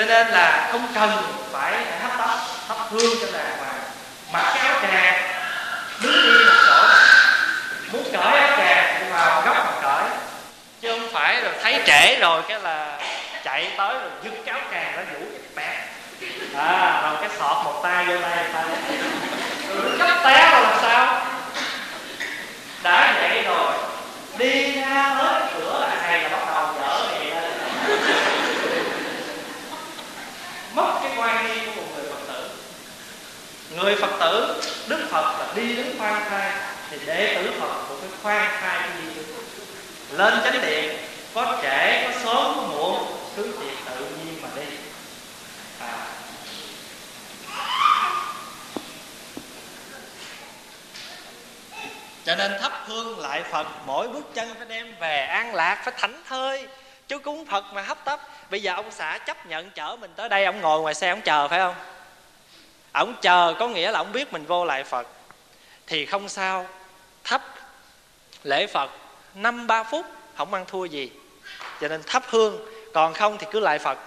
cho nên là không cần phải hấp tấp thắp hương cho đàng hoàng mặc cái áo tràng đứng đi một chỗ muốn cởi áo tràng thì vào góc mà cởi. Chứ không phải rồi thấy trễ rồi cái là chạy tới rồi dứt cái áo tràng nó vũ cái bẹt à rồi cái sọt một tay vô tay một tay. Rồi cấp té rồi làm sao? Đã vậy rồi, đi ra hết cửa là hay là bắt đầu dở vậy lên mất nghi của một người phật tử. Người phật tử, đức phật là đi đứng khoan thai. Thì đệ tử phật cũng phải khoan thai cái đi lên chánh điện, có trễ, có sớm, có muộn, cứ việc tự nhiên mà đi. À. cho nên thắp hương lại phật, mỗi bước chân phải đem về an lạc, phải thảnh thơi chú cúng phật mà hấp tấp. Bây giờ ông xã chấp nhận chở mình tới đây, ông ngồi ngoài xe, ông chờ phải không? Ông chờ có nghĩa là ông biết mình vô lại phật. Thì không sao. Thắp lễ phật năm ba phút, không ăn thua gì. Cho nên thắp hương. Còn không thì cứ lại phật.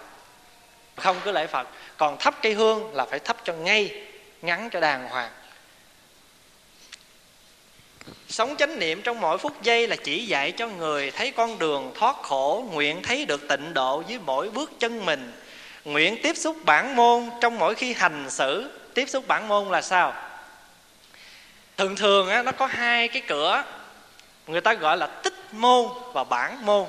Không cứ lễ phật. Còn thắp cây hương là phải thắp cho ngay, ngắn cho đàng hoàng. Sống chánh niệm trong mỗi phút giây là chỉ dạy cho người thấy con đường thoát khổ Nguyện thấy được tịnh độ dưới mỗi bước chân mình. Nguyện tiếp xúc bản môn trong mỗi khi hành xử. Tiếp xúc bản môn là sao? Thường thường á, nó có hai cái cửa. Người ta gọi là tích môn và bản môn.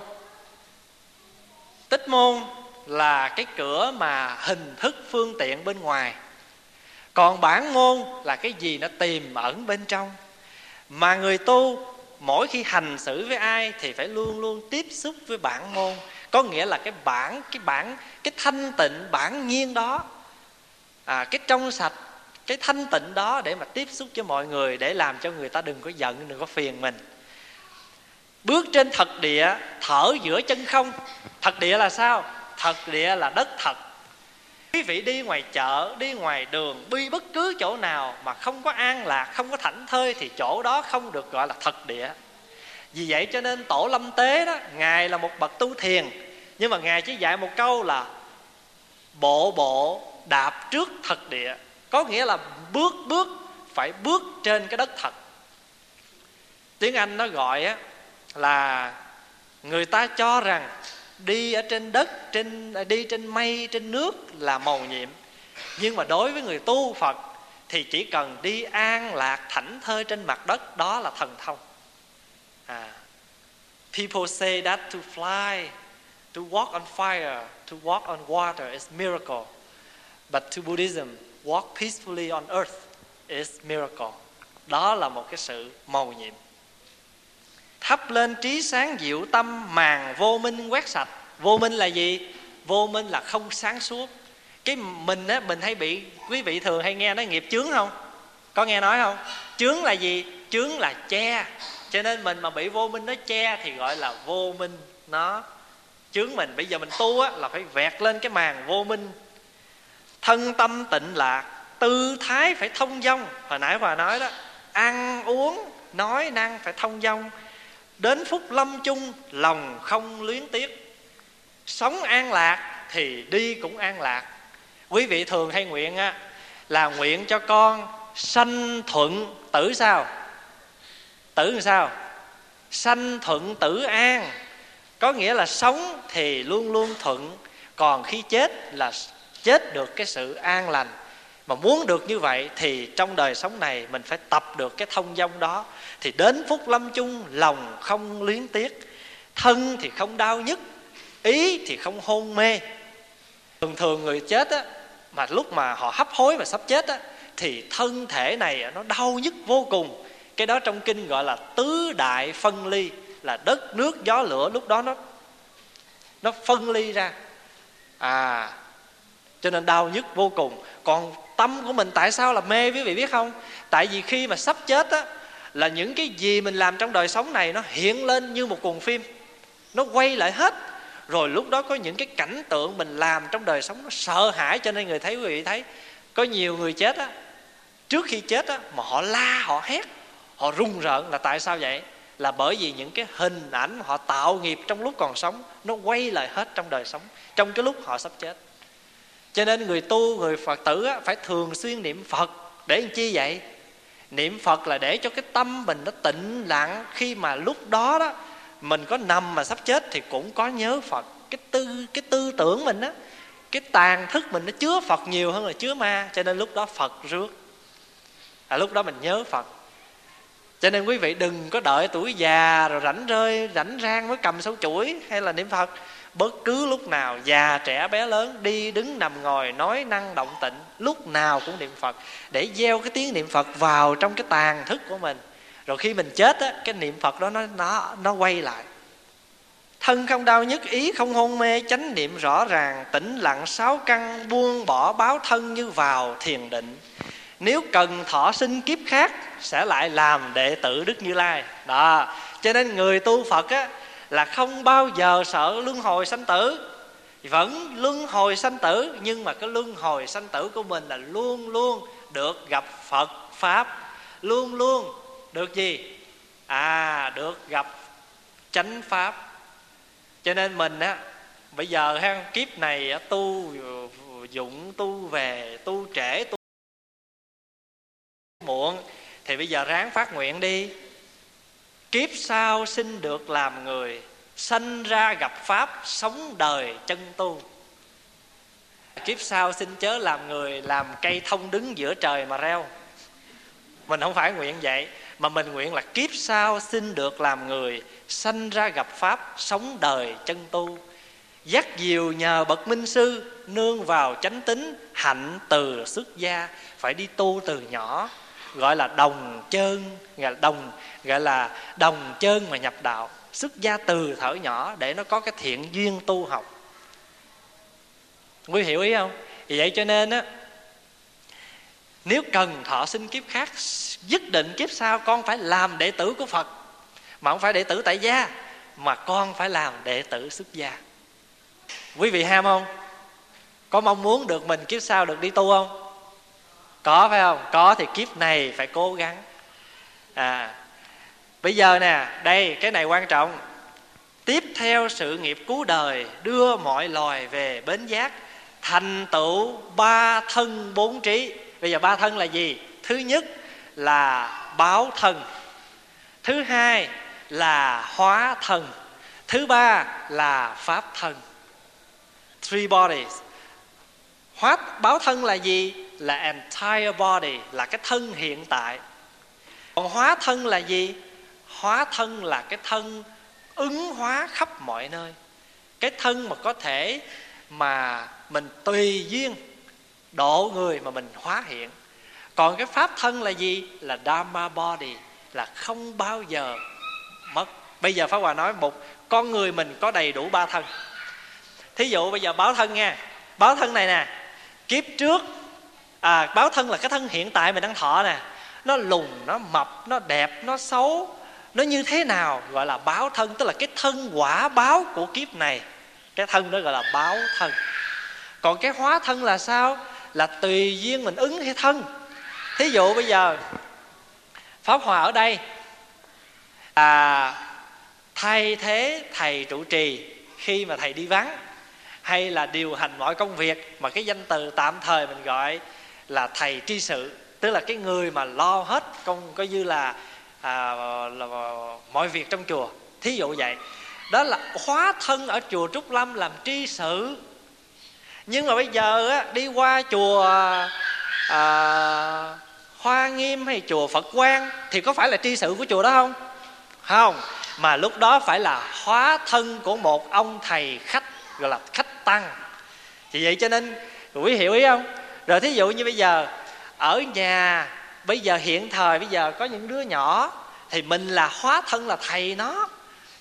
Tích môn là cái cửa mà hình thức phương tiện bên ngoài. Còn bản môn là cái gì nó tiềm ẩn bên trong mà người tu mỗi khi hành xử với ai thì phải luôn luôn tiếp xúc với bản môn. Có nghĩa là cái bản cái bản cái thanh tịnh bản nhiên đó. À, cái trong sạch cái thanh tịnh đó để mà tiếp xúc với mọi người để làm cho người ta đừng có giận đừng có phiền mình. Bước trên thật địa thở giữa chân không. Thật địa là sao? Thật địa là đất thật quý vị đi ngoài chợ, đi ngoài đường, đi bất cứ chỗ nào mà không có an lạc, không có thảnh thơi thì chỗ đó không được gọi là thật địa. Vì vậy cho nên tổ lâm tế đó, ngài là một bậc tu thiền. Nhưng mà ngài chỉ dạy một câu là bộ bộ đạp trước thật địa. Có nghĩa là bước bước, phải bước trên cái đất thật. Tiếng anh nó gọi á là người ta cho rằng đi ở trên đất trên à, đi trên mây trên nước là màu nhiệm. Nhưng mà đối với người tu phật thì chỉ cần đi an lạc thảnh thơi trên mặt đất đó là thần thông. À, people say that to fly to walk on fire to walk on water is miracle. But to buddhism walk peacefully on earth is miracle. Đó là một cái sự màu nhiệm thắp lên trí sáng diệu tâm, màng vô minh quét sạch. Vô minh là gì? Vô minh là không sáng suốt. Cái mình á, mình hay bị, quý vị thường hay nghe nói nghiệp chướng không? Có nghe nói không? Chướng là gì? Chướng là che. Cho nên mình mà bị vô minh nó che thì gọi là vô minh nó. Chướng mình, bây giờ mình tu á, là phải vẹt lên cái màn vô minh. Thân tâm tịnh lạc tư thái phải thông dong. Hồi nãy hòa nói đó, ăn uống, nói năng phải thông dong đến phút lâm chung, lòng không luyến tiếc. Sống an lạc thì đi cũng an lạc. Quý vị thường hay nguyện á, là nguyện cho con sanh thuận tử sao? Tử làm sao? Sanh thuận tử an. Có nghĩa là sống thì luôn luôn thuận. Còn khi chết là chết được cái sự an lành. Mà muốn được như vậy thì trong đời sống này mình phải tập được cái thông dong đó thì đến phút lâm chung, lòng không luyến tiếc, thân thì không đau nhức, ý thì không hôn mê. Thường thường người chết á, mà lúc mà họ hấp hối và sắp chết á, thì thân thể này nó đau nhức vô cùng. Cái đó trong kinh gọi là tứ đại phân ly, là đất nước gió lửa lúc đó nó nó phân ly ra. À cho nên đau nhức vô cùng. Còn tâm của mình tại sao là mê, quý vị biết không? Tại vì khi mà sắp chết á là những cái gì mình làm trong đời sống này nó hiện lên như một cuồng phim. Nó quay lại hết. Rồi lúc đó có những cái cảnh tượng mình làm trong đời sống nó sợ hãi cho nên người thấy quý vị thấy. Có nhiều người chết á. Trước khi chết á mà họ la họ hét họ run rợn là tại sao vậy? Là bởi vì những cái hình ảnh họ tạo nghiệp trong lúc còn sống nó quay lại hết trong đời sống trong cái lúc họ sắp chết. Cho nên người tu người phật tử á, phải thường xuyên niệm phật. Để làm chi vậy? Niệm phật là để cho cái tâm mình nó tịnh lặng. Khi mà lúc đó đó mình có nằm mà sắp chết thì cũng có nhớ phật. Cái tư cái tư tưởng mình á cái tàn thức mình nó chứa phật nhiều hơn là chứa ma. Cho nên lúc đó phật rước. À, lúc đó mình nhớ phật. Cho nên quý vị đừng có đợi tuổi già rồi rảnh rơi rảnh rang mới cầm sâu chuỗi hay là niệm phật bất cứ lúc nào già, trẻ, bé lớn đi đứng nằm ngồi nói năng động tịnh lúc nào cũng niệm phật, để gieo cái tiếng niệm phật vào trong cái tàn thức của mình. Rồi khi mình chết á, cái niệm phật đó nó nó nó quay lại. Thân không đau nhất ý không hôn mê, chánh niệm rõ ràng, tĩnh lặng, sáu căn, buông bỏ báo thân như vào thiền định. Nếu cần thọ sinh kiếp khác, sẽ lại làm đệ tử đức như lai. Đó, cho nên người tu phật á là không bao giờ sợ luân hồi sanh tử. Vẫn luân hồi sanh tử, nhưng mà cái luân hồi sanh tử của mình là luôn luôn được gặp phật pháp. Luôn luôn được gì? À được gặp chánh pháp. Cho nên mình á, bây giờ ha, kiếp này tu dụng tu về, tu trễ, tu muộn, thì bây giờ ráng phát nguyện đi kiếp sau xin được làm người, sanh ra gặp pháp, sống đời chân tu. Kiếp sau sinh chớ làm người, làm cây thông đứng giữa trời mà reo. Mình không phải nguyện vậy, mà mình nguyện là kiếp sau xin được làm người, sanh ra gặp pháp, sống đời chân tu. Dắt diều nhờ bậc minh sư, nương vào chánh tính hạnh từ xuất gia. Phải đi tu từ nhỏ gọi là đồng chơn, gọi là đồng, gọi là đồng chơn mà nhập đạo. Xuất gia từ thở nhỏ để nó có cái thiện duyên tu học. Quý hiểu ý không? Vì vậy cho nên á, nếu cần thọ sinh kiếp khác dứt định kiếp sau con phải làm đệ tử của phật. Mà không phải đệ tử tại gia, mà con phải làm đệ tử xuất gia. Quý vị ham không? Có mong muốn được mình kiếp sau được đi tu không? Có phải không? Có thì kiếp này phải cố gắng. À bây giờ nè, đây, cái này quan trọng. Tiếp theo sự nghiệp cứu đời, đưa mọi loài về bến giác, thành tựu ba thân bốn trí. Bây giờ ba thân là gì? Thứ nhất là báo thân. Thứ hai là hóa thân. Thứ ba là pháp thân. Three bodies. Hóa, báo thân là gì? Là entire body, là cái thân hiện tại. Còn hóa thân là gì? Hóa thân là cái thân ứng hóa khắp mọi nơi. Cái thân mà có thể mà mình tùy duyên, độ người mà mình hóa hiện. Còn cái pháp thân là gì? Là dharma body, là không bao giờ mất. Bây giờ pháp hòa nói một, con người mình có đầy đủ ba thân. Thí dụ bây giờ báo thân nha. Báo thân này nè, kiếp trước à, báo thân là cái thân hiện tại mình đang thọ nè. Nó lùn nó mập nó đẹp nó xấu. Nó như thế nào gọi là báo thân? Tức là cái thân quả báo của kiếp này. Cái thân đó gọi là báo thân. Còn cái hóa thân là sao? Là tùy duyên mình ứng hay thân. Thí dụ bây giờ pháp hòa ở đây. À thay thế thầy trụ trì khi mà thầy đi vắng hay là điều hành mọi công việc mà cái danh từ tạm thời mình gọi là thầy tri sự tức là cái người mà lo hết công coi như là, à, là mọi việc trong chùa. Thí dụ vậy. Đó là hóa thân ở chùa trúc lâm làm tri sự. Nhưng mà bây giờ á, đi qua chùa à, hoa nghiêm hay chùa phật quang thì có phải là tri sự của chùa đó không? Không. Mà lúc đó phải là hóa thân của một ông thầy khách gọi là khách tăng. Thì vậy cho nên quý hiểu ý không? Rồi thí dụ như bây giờ, ở nhà, bây giờ hiện thời, bây giờ có những đứa nhỏ, thì mình là hóa thân là thầy nó.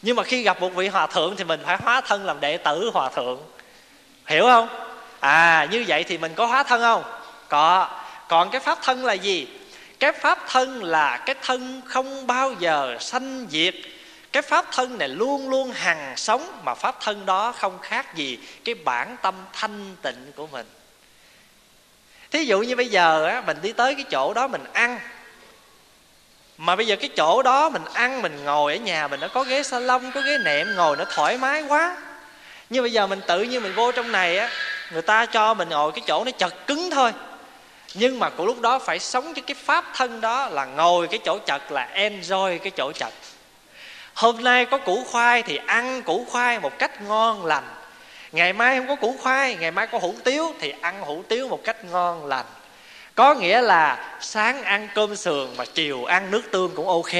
Nhưng mà khi gặp một vị hòa thượng thì mình phải hóa thân làm đệ tử hòa thượng. Hiểu không? À như vậy thì mình có hóa thân không? Có. Còn cái pháp thân là gì? Cái pháp thân là cái thân không bao giờ sanh diệt. Cái pháp thân này luôn luôn hằng sống, mà pháp thân đó không khác gì cái bản tâm thanh tịnh của mình thí dụ như bây giờ á, mình đi tới cái chỗ đó mình ăn. Mà bây giờ cái chỗ đó mình ăn mình ngồi ở nhà mình nó có ghế salon có ghế nệm ngồi nó thoải mái quá. Nhưng bây giờ mình tự nhiên mình vô trong này á người ta cho mình ngồi cái chỗ nó chật cứng thôi. Nhưng mà của lúc đó phải sống với cái pháp thân đó là ngồi cái chỗ chật là enjoy cái chỗ chật. Hôm nay có củ khoai thì ăn củ khoai một cách ngon lành ngày mai không có củ khoai, ngày mai có hủ tiếu, thì ăn hủ tiếu một cách ngon lành. Có nghĩa là sáng ăn cơm sườn mà chiều ăn nước tương cũng ok.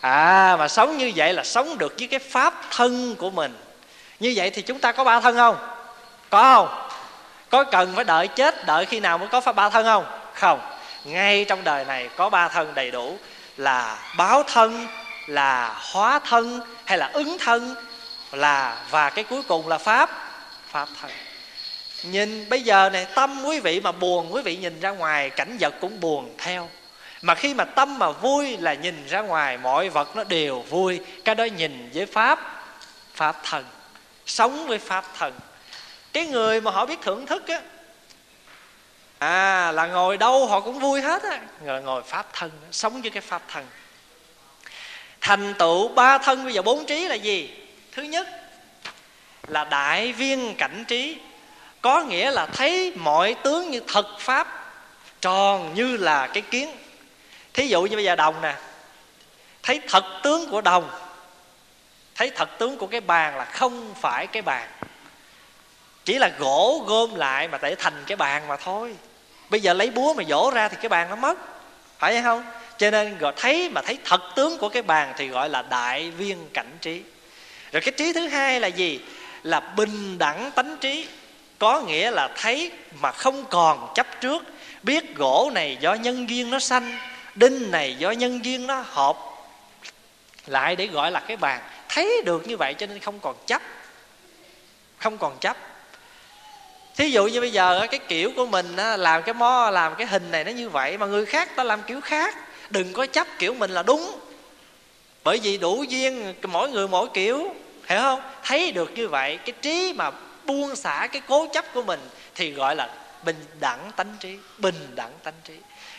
À mà sống như vậy là sống được với cái pháp thân của mình. Như vậy thì chúng ta có ba thân không? Có không? Có cần phải đợi chết, đợi khi nào mới có pháp ba thân không? Không. Ngay trong đời này có ba thân đầy đủ là báo thân, là hóa thân, hay là ứng thân là và cái cuối cùng là pháp. Pháp thân nhìn bây giờ này tâm quý vị mà buồn quý vị nhìn ra ngoài cảnh vật cũng buồn theo. Mà khi mà tâm mà vui là nhìn ra ngoài mọi vật nó đều vui. Cái đó nhìn với pháp pháp thần. Sống với pháp thần. Cái người mà họ biết thưởng thức á à là ngồi đâu họ cũng vui hết á. Ngồi, ngồi pháp thân sống với cái pháp thần. Thành tựu ba thân bây giờ bốn trí là gì? Thứ nhất là đại viên cảnh trí, có nghĩa là thấy mọi tướng như thật pháp, tròn như là cái kiến. Thí dụ như bây giờ đồng nè, thấy thật tướng của đồng, thấy thật tướng của cái bàn là không phải cái bàn. Chỉ là gỗ gom lại mà để thành cái bàn mà thôi. Bây giờ lấy búa mà dỗ ra thì cái bàn nó mất, phải hay không? Cho nên gọi thấy mà thấy thật tướng của cái bàn thì gọi là đại viên cảnh trí rồi cái trí thứ hai là gì? Là bình đẳng tánh trí. Có nghĩa là thấy mà không còn chấp trước. Biết gỗ này do nhân duyên nó sanh, đinh này do nhân duyên nó hợp. Lại để gọi là cái bàn. Thấy được như vậy cho nên không còn chấp. Không còn chấp. Thí dụ như bây giờ cái kiểu của mình làm cái mó, làm cái hình này nó như vậy mà người khác ta làm kiểu khác. Đừng có chấp kiểu mình là đúng bởi vì đủ duyên mỗi người mỗi kiểu, hiểu không? Thấy được như vậy, cái trí mà buông xả cái cố chấp của mình thì gọi là bình đẳng tánh trí, bình đẳng tánh trí.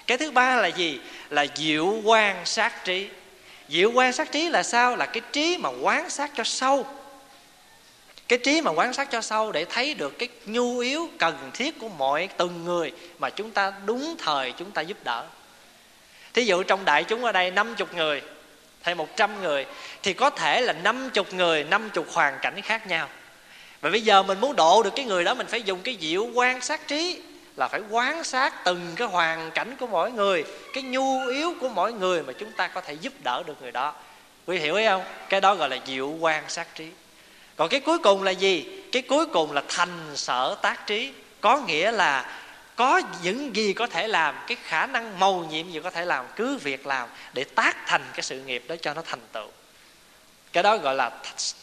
Cái thứ ba là gì? Là diệu quan sát trí. Diệu quan sát trí là sao? Là cái trí mà quán sát cho sâu. Cái trí mà quan sát cho sâu để thấy được cái nhu yếu cần thiết của mọi từng người mà chúng ta đúng thời chúng ta giúp đỡ. Thí dụ trong đại chúng ở đây 50 người hay 100 người, thì có thể là 50 người 50 hoàn cảnh khác nhau. Và bây giờ mình muốn độ được cái người đó, mình phải dùng cái diệu quan sát trí, là phải quan sát từng cái hoàn cảnh của mỗi người, cái nhu yếu của mỗi người mà chúng ta có thể giúp đỡ được người đó. Quý hiểu ý không? Cái đó gọi là diệu quan sát trí. Còn cái cuối cùng là gì? Cái cuối cùng là thành sở tác trí. Có nghĩa là có những gì có thể làm cái khả năng mầu nhiệm gì có thể làm cứ việc làm để tác thành cái sự nghiệp đó cho nó thành tựu. Cái đó gọi là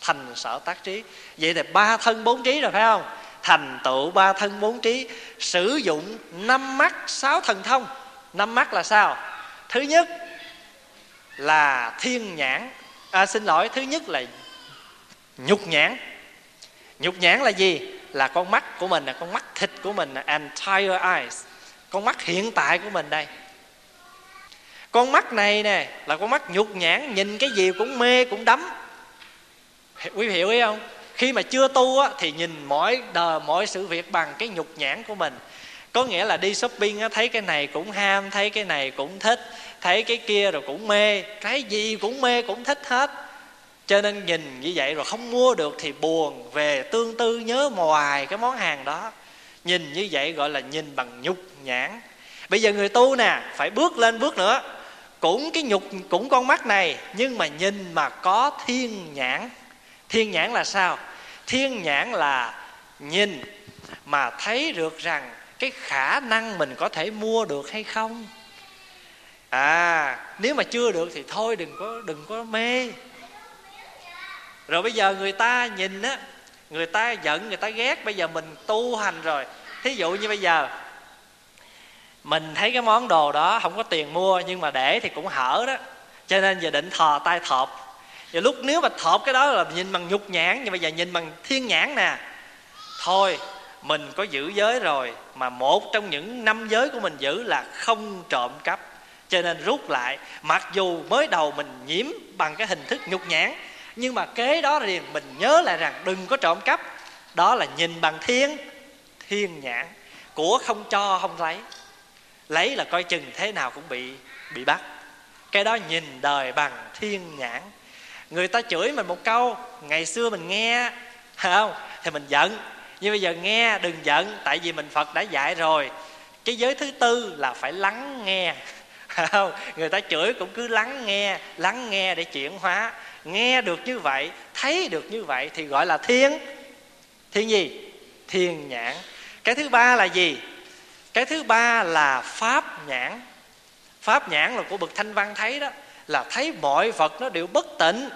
thành sở tác trí. Vậy thì ba thân bốn trí rồi phải không? Thành tựu ba thân bốn trí sử dụng năm mắt sáu thần thông. Năm mắt là sao? Thứ nhất là thiên nhãn. À, xin lỗi thứ nhất là nhục nhãn. Nhục nhãn là gì? Là con mắt của mình là con mắt thịt của mình là entire eyes. Con mắt hiện tại của mình đây. Con mắt này nè là con mắt nhục nhãn nhìn cái gì cũng mê cũng đắm. Quý vị hiểu ý không? Khi mà chưa tu á, thì nhìn mọi đời mọi sự việc bằng cái nhục nhãn của mình. Có nghĩa là đi shopping á, thấy cái này cũng ham thấy cái này cũng thích thấy cái kia rồi cũng mê. Cái gì cũng mê cũng thích hết cho nên nhìn như vậy rồi không mua được thì buồn, về tương tư nhớ hoài cái món hàng đó. Nhìn như vậy gọi là nhìn bằng nhục nhãn. Bây giờ người tu nè, phải bước lên bước nữa. Cũng cái nhục, cũng con mắt này, nhưng mà nhìn mà có thiên nhãn. Thiên nhãn là sao? Thiên nhãn là nhìn mà thấy được rằng cái khả năng mình có thể mua được hay không. À nếu mà chưa được thì thôi đừng có đừng có mê rồi bây giờ người ta nhìn á, người ta giận, người ta ghét, bây giờ mình tu hành rồi. Thí dụ như bây giờ, mình thấy cái món đồ đó không có tiền mua, nhưng mà để thì cũng hở đó. Cho nên giờ định thò tay thọp. Và lúc nếu mà thọp cái đó là nhìn bằng nhục nhãn, nhưng bây giờ nhìn bằng thiên nhãn nè. Thôi, mình có giữ giới rồi, mà một trong những năm giới của mình giữ là không trộm cắp. Cho nên rút lại, mặc dù mới đầu mình nhiễm bằng cái hình thức nhục nhãn nhưng mà kế đó thì mình nhớ lại rằng đừng có trộm cắp. Đó là nhìn bằng thiên thiên nhãn của không cho không lấy. Lấy là coi chừng thế nào cũng bị bị bắt. Cái đó nhìn đời bằng thiên nhãn. Người ta chửi mình một câu, ngày xưa mình nghe không? Thì mình giận. Nhưng bây giờ nghe, đừng giận, tại vì mình phật đã dạy rồi. Cái giới thứ tư là phải lắng nghe. Không? Người ta chửi cũng cứ lắng nghe lắng nghe để chuyển hóa nghe được như vậy, thấy được như vậy thì gọi là thiên thiên gì? Thiên nhãn. Cái thứ ba là gì? Cái thứ ba là pháp nhãn. Pháp nhãn là của bậc thanh văn thấy đó, là thấy mọi vật nó đều bất tịnh,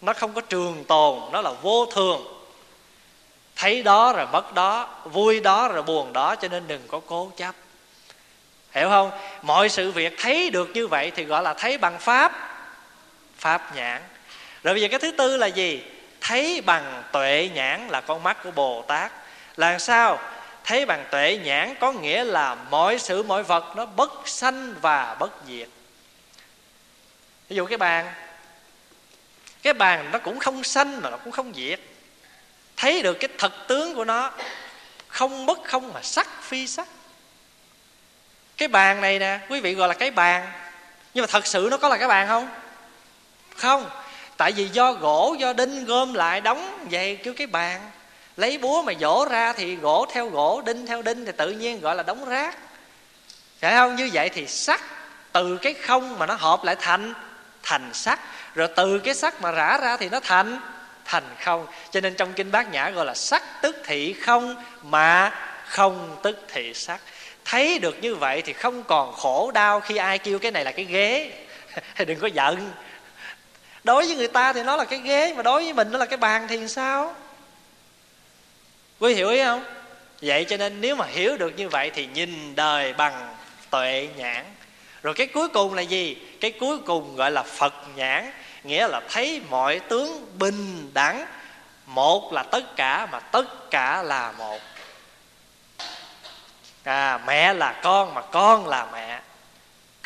nó không có trường tồn, nó là vô thường. Thấy đó rồi mất đó, vui đó rồi buồn đó, cho nên đừng có cố chấp. Hiểu không? Mọi sự việc thấy được như vậy thì gọi là thấy bằng pháp. Pháp nhãn rồi bây giờ cái thứ tư là gì? Thấy bằng tuệ nhãn là con mắt của bồ tát. Là sao? Thấy bằng tuệ nhãn có nghĩa là mọi sự, mọi vật nó bất sanh và bất diệt. Ví dụ cái bàn. Cái bàn nó cũng không sanh mà nó cũng không diệt. Thấy được cái thật tướng của nó, không bất không mà sắc, phi sắc. Cái bàn này nè, quý vị gọi là cái bàn. Nhưng mà thật sự nó có là cái bàn không? Không tại vì do gỗ, do đinh gom lại đóng vậy kêu cái bàn. Lấy búa mà dỗ ra thì gỗ theo gỗ, đinh theo đinh thì tự nhiên gọi là đóng rác. Phải không? Như vậy thì sắt từ cái không mà nó hợp lại thành thành sắt. Rồi từ cái sắt mà rã ra thì nó thành thành không. Cho nên trong kinh bát nhã gọi là sắc tức thị không mà không tức thị sắc thấy được như vậy thì không còn khổ đau khi ai kêu cái này là cái ghế. Đừng có giận đối với người ta thì nó là cái ghế, mà đối với mình nó là cái bàn thì sao? Quý hiểu ý không? Vậy cho nên nếu mà hiểu được như vậy thì nhìn đời bằng tuệ nhãn. Rồi cái cuối cùng là gì? Cái cuối cùng gọi là phật nhãn, nghĩa là thấy mọi tướng bình đẳng. Một là tất cả, mà tất cả là một. À mẹ là con, mà con là mẹ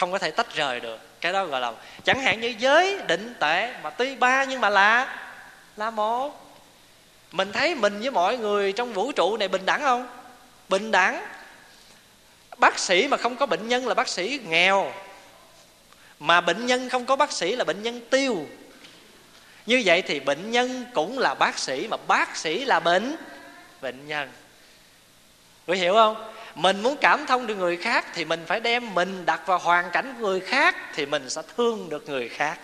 không có thể tách rời được. Cái đó gọi là, chẳng hạn như giới định tệ mà tuy ba nhưng mà là là một. Mình thấy mình với mọi người trong vũ trụ này bình đẳng không? Bình đẳng. Bác sĩ mà không có bệnh nhân là bác sĩ nghèo. Mà bệnh nhân không có bác sĩ là bệnh nhân tiêu. Như vậy thì bệnh nhân cũng là bác sĩ mà bác sĩ là bệnh bệnh nhân. Quý hiểu không? Mình muốn cảm thông được người khác thì mình phải đem mình đặt vào hoàn cảnh của người khác thì mình sẽ thương được người khác.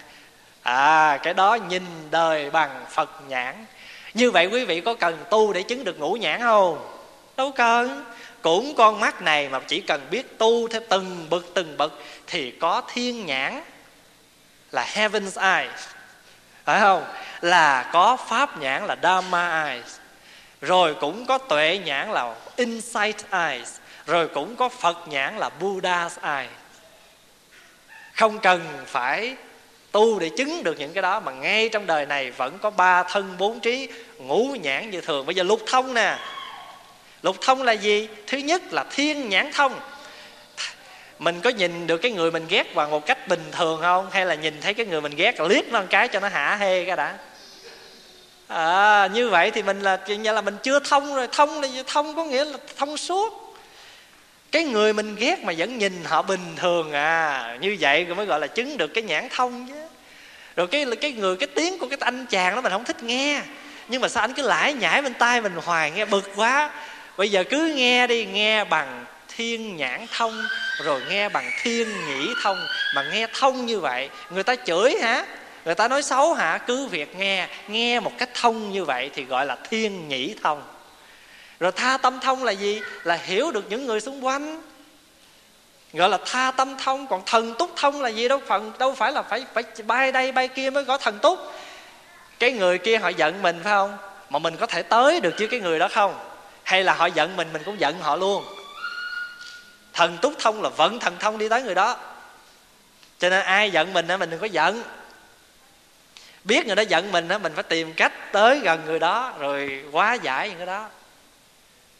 À cái đó nhìn đời bằng phật nhãn. Như vậy quý vị có cần tu để chứng được ngũ nhãn không? Đâu cần. Cũng con mắt này mà chỉ cần biết tu theo từng bậc từng bậc thì có thiên nhãn, là heaven's eyes phải không? Là có pháp nhãn, là dharma eyes rồi cũng có tuệ nhãn là insight eyes. Rồi cũng có phật nhãn là buddha's eyes không cần phải tu để chứng được những cái đó, mà ngay trong đời này vẫn có ba thân bốn trí ngũ nhãn như thường. Bây giờ lục thông nè. Lục thông là gì? Thứ nhất là thiên nhãn thông. Mình có nhìn được cái người mình ghét bằng một cách bình thường không? Hay là nhìn thấy cái người mình ghét liếc nó một cái cho nó hả hê cái đã? À, như vậy thì mình là chuyện như là mình chưa thông rồi. Thông là thông có nghĩa là thông suốt. Cái người mình ghét mà vẫn nhìn họ bình thường à. Như vậy rồi mới gọi là chứng được cái nhãn thông chứ. Rồi cái cái người cái tiếng của cái anh chàng đó mình không thích nghe. Nhưng mà sao anh cứ lải nhải bên tai mình hoài nghe bực quá. Bây giờ cứ nghe đi nghe bằng thiên nhãn thông rồi nghe bằng thiên nhĩ thông. Mà nghe thông như vậy người ta chửi hả? Người ta nói xấu hả? Cứ việc nghe nghe một cách thông như vậy thì gọi là thiên nhĩ thông. Rồi tha tâm thông là gì? Là hiểu được những người xung quanh. Gọi là tha tâm thông. Còn thần túc thông là gì đâu? Phần, đâu phải là phải phải bay đây bay kia mới có thần túc. Cái người kia họ giận mình, phải không? Mà mình có thể tới được chứ cái người đó không? Hay là họ giận mình mình cũng giận họ luôn? Thần túc thông là vận thần thông đi tới người đó. Cho nên ai giận mình á, mình đừng có giận biết người đó giận mình á mình phải tìm cách tới gần người đó rồi hóa giải những cái đó.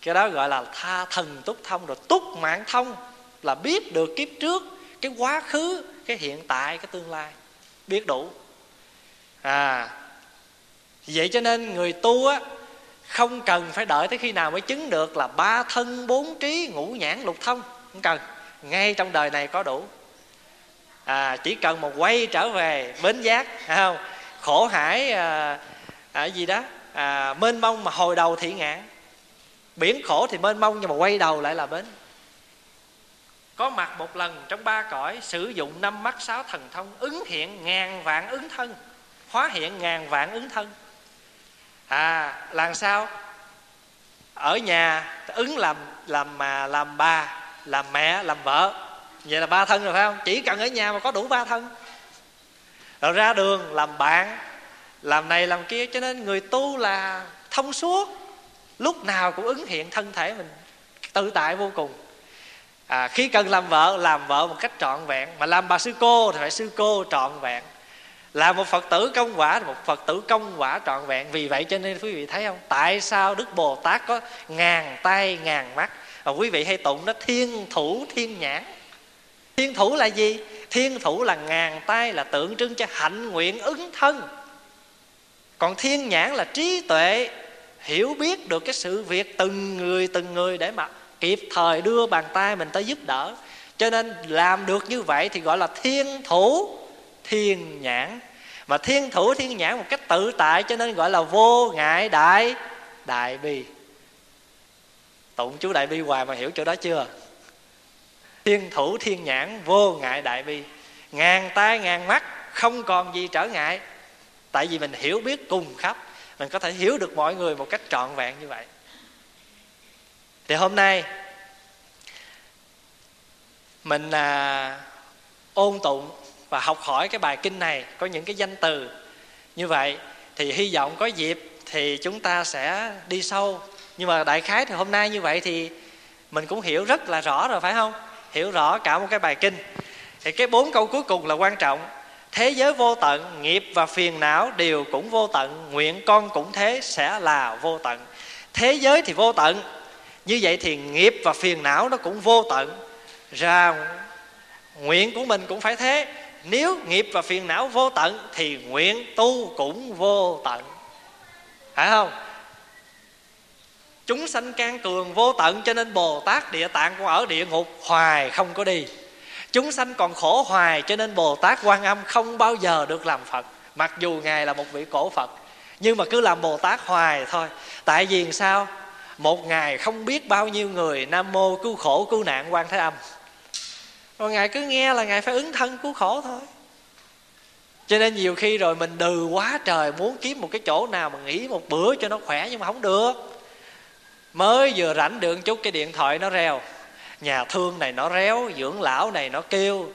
Cái đó gọi là tha thần túc thông rồi túc mạng thông là biết được kiếp trước cái quá khứ cái hiện tại cái tương lai. Biết đủ. À vậy cho nên người tu á không cần phải đợi tới khi nào mới chứng được là ba thân bốn trí ngũ nhãn lục thông. Không cần. Ngay trong đời này có đủ. À, chỉ cần một quay trở về bến giác không? Khổ hải à, à, gì đó à, mênh mông mà hồi đầu thị ngạn. Biển khổ thì mênh mông nhưng mà quay đầu lại là bến. Có mặt một lần trong ba cõi sử dụng năm mắt sáu thần thông ứng hiện ngàn vạn ứng thân. Hóa hiện ngàn vạn ứng thân. À làm sao? Ở nhà ứng làm làm mà làm bà làm mẹ làm vợ. Vậy là ba thân rồi phải không? Chỉ cần ở nhà mà có đủ ba thân rồi ra đường làm bạn làm này làm kia cho nên người tu là thông suốt. Lúc nào cũng ứng hiện thân thể mình tự tại vô cùng. À, khi cần làm vợ làm vợ một cách trọn vẹn. Mà làm bà sư cô thì phải sư cô trọn vẹn. Là một phật tử công quả một phật tử công quả trọn vẹn. Vì vậy cho nên quý vị thấy không? Tại sao đức bồ tát có ngàn tay ngàn mắt? Và quý vị hay tụng nó thiên thủ thiên nhãn. Thiên thủ là gì? Thiên thủ là ngàn tay là tượng trưng cho hạnh nguyện ứng thân. Còn thiên nhãn là trí tuệ, hiểu biết được cái sự việc từng người từng người để mà kịp thời đưa bàn tay mình tới giúp đỡ. Cho nên làm được như vậy thì gọi là thiên thủ, thiên nhãn. Mà thiên thủ, thiên nhãn một cách tự tại cho nên gọi là vô ngại đại đại bi. Tụng chú đại bi hoài mà hiểu chỗ đó chưa? Thiên thủ thiên nhãn vô ngại đại bi. Ngàn tay ngàn mắt không còn gì trở ngại. Tại vì mình hiểu biết cùng khắp mình có thể hiểu được mọi người một cách trọn vẹn như vậy. Thì hôm nay mình à, ôn tụng và học hỏi cái bài kinh này có những cái danh từ như vậy thì hy vọng có dịp thì chúng ta sẽ đi sâu. Nhưng mà đại khái thì hôm nay như vậy thì mình cũng hiểu rất là rõ rồi phải không? Hiểu rõ cả một cái bài kinh. Thì cái bốn câu cuối cùng là quan trọng. Thế giới vô tận, nghiệp và phiền não đều cũng vô tận, nguyện con cũng thế sẽ là vô tận. Thế giới thì vô tận, như vậy thì nghiệp và phiền não nó cũng vô tận. Ra nguyện của mình cũng phải thế. Nếu nghiệp và phiền não vô tận thì nguyện tu cũng vô tận. Phải không? Chúng sanh can cường vô tận cho nên bồ tát địa tạng cũng ở địa ngục, hoài không có đi. Chúng sanh còn khổ hoài cho nên bồ tát quan âm không bao giờ được làm phật. Mặc dù ngài là một vị cổ phật, nhưng mà cứ làm bồ tát hoài thôi. Tại vì sao? Một ngày không biết bao nhiêu người nam mô cứu khổ cứu nạn quan thế âm. Rồi ngài cứ nghe là ngài phải ứng thân cứu khổ thôi. Cho nên nhiều khi rồi mình đừ quá trời muốn kiếm một cái chỗ nào mà nghỉ một bữa cho nó khỏe nhưng mà không được mới vừa rảnh được chút, cái điện thoại nó reo. Nhà thương này nó réo, dưỡng lão này nó kêu.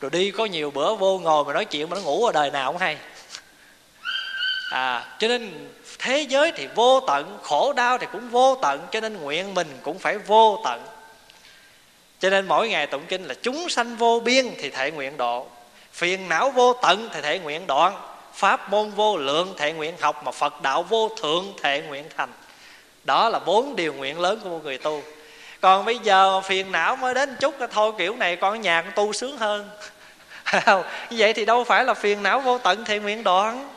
Rồi đi có nhiều bữa vô ngồi mà nói chuyện mà nó ngủ ở đời nào cũng hay. À cho nên thế giới thì vô tận, khổ đau thì cũng vô tận, cho nên nguyện mình cũng phải vô tận. Cho nên mỗi ngày tụng kinh là chúng sanh vô biên thì thể nguyện độ. Phiền não vô tận thì thể nguyện đoạn. Pháp môn vô lượng, thể nguyện học mà phật đạo vô thượng, thể nguyện thành đó là bốn điều nguyện lớn của một người tu. Còn bây giờ phiền não mới đến chút thôi kiểu này con ở nhà con tu sướng hơn. Như vậy thì đâu phải là phiền não vô tận thì nguyện đoạn.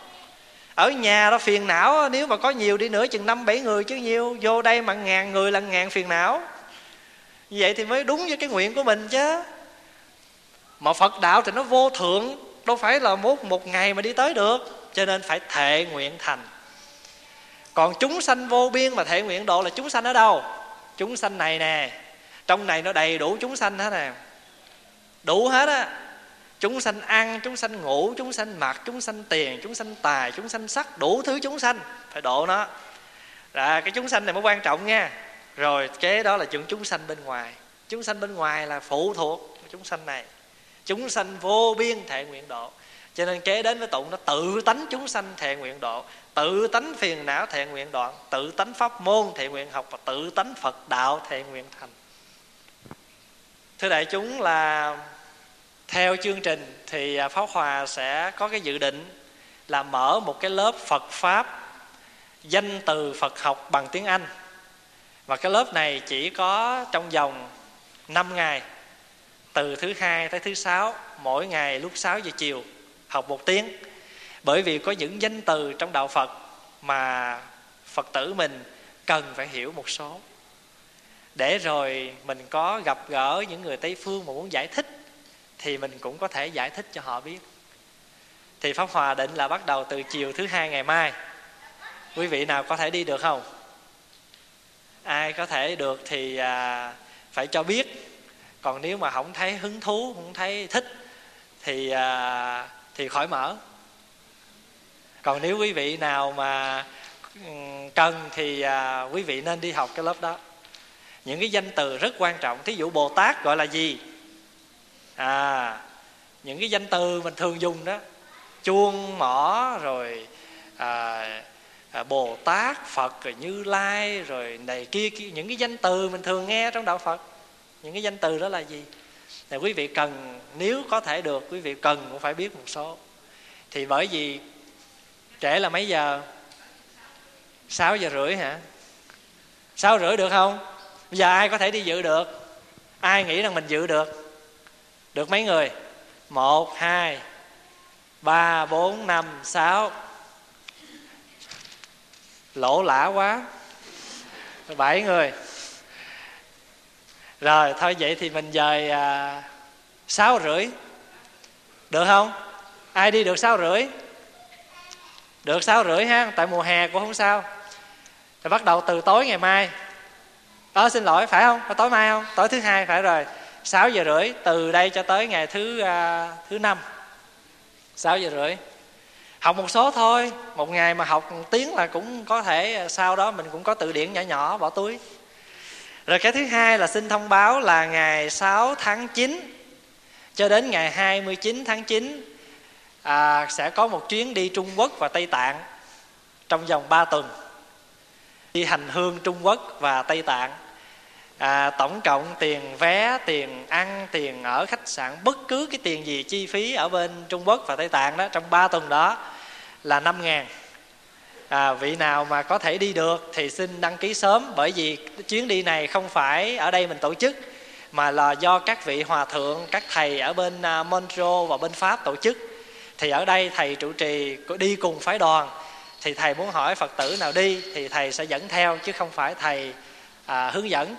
Ở nhà đó phiền não, nếu mà có nhiều đi nữa chừng năm bảy người chứ nhiều vô đây mà ngàn người là ngàn phiền não. Như vậy thì mới đúng với cái nguyện của mình chứ. Mà phật đạo thì nó vô thượng, đâu phải là mốt một ngày mà đi tới được, cho nên phải thệ nguyện thành còn chúng sanh vô biên mà thể nguyện độ là chúng sanh ở đâu chúng sanh này nè trong này nó đầy đủ chúng sanh hết nè đủ hết á chúng sanh ăn chúng sanh ngủ chúng sanh mặc chúng sanh tiền chúng sanh tài chúng sanh sắc đủ thứ chúng sanh phải độ nó là cái chúng sanh này mới quan trọng nha rồi kế đó là chúng chúng sanh bên ngoài chúng sanh bên ngoài là phụ thuộc chúng sanh này chúng sanh vô biên thể nguyện độ cho nên kế đến với tụng nó tự tánh chúng sanh thệ nguyện độ tự tánh phiền não thệ nguyện đoạn, tự tánh pháp môn thệ nguyện học và tự tánh phật đạo thệ nguyện thành. Thưa đại chúng là theo chương trình thì pháo pháp hòa sẽ có cái dự định là mở một cái lớp phật pháp danh từ phật học bằng tiếng anh. Và cái lớp này chỉ có trong vòng 5 ngày, từ thứ hai tới thứ sáu, mỗi ngày lúc 6 giờ chiều học một tiếng. Bởi vì có những danh từ trong đạo phật mà phật tử mình cần phải hiểu một số. Để rồi mình có gặp gỡ những người tây phương mà muốn giải thích thì mình cũng có thể giải thích cho họ biết. Thì pháp hòa định là bắt đầu từ chiều thứ hai ngày mai. Quý vị nào có thể đi được không? Ai có thể được thì à, phải cho biết. Còn nếu mà không thấy hứng thú không thấy thích thì à, thì khỏi mở. Còn nếu quý vị nào mà ừ, cần thì à, quý vị nên đi học cái lớp đó. Những cái danh từ rất quan trọng thí dụ bồ tát gọi là gì? À những cái danh từ mình thường dùng đó chuông mỏ rồi à, à, bồ tát phật rồi như lai rồi này kia, kia những cái danh từ mình thường nghe trong đạo phật. Những cái danh từ đó là gì? Thì quý vị cần, nếu có thể được, quý vị cần cũng phải biết một số. Thì bởi vì trễ là mấy giờ? 6 giờ rưỡi hả? 6 rưỡi được không? Bây giờ ai có thể đi dự được? Ai nghĩ rằng mình dự được? Được mấy người? Một, hai, ba, bốn, năm, sáu. Lỗ lã quá. Bảy người rồi thôi vậy thì mình dời à, sáu rưỡi. Được không? Ai đi được sáu rưỡi? Được sáu rưỡi ha tại mùa hè cũng không sao. Rồi bắt đầu từ tối ngày mai. Đó xin lỗi phải không? Tối mai không? Tối thứ hai phải rồi. 6 giờ rưỡi từ đây cho tới ngày thứ à, thứ năm. 6 giờ rưỡi. Học một số thôi. Một ngày mà học một tiếng là cũng có thể à, sau đó mình cũng có từ điển nhỏ nhỏ bỏ túi rồi cái thứ hai là xin thông báo là ngày 6 tháng 9 cho đến ngày 29 tháng 9 à, sẽ có một chuyến đi Trung Quốc và Tây Tạng trong vòng 3 tuần. Đi hành hương Trung Quốc và Tây Tạng. À, tổng cộng tiền vé tiền ăn tiền ở khách sạn bất cứ cái tiền gì chi phí ở bên Trung Quốc và Tây Tạng đó trong 3 tuần đó là 5 ngàn à, vị nào mà có thể đi được thì xin đăng ký sớm bởi vì chuyến đi này không phải ở đây mình tổ chức mà là do các vị hòa thượng các thầy ở bên à, Montreal và bên Pháp tổ chức. Thì ở đây thầy trụ trì đi cùng phái đoàn. Thì thầy muốn hỏi phật tử nào đi thì thầy sẽ dẫn theo chứ không phải thầy à, hướng dẫn.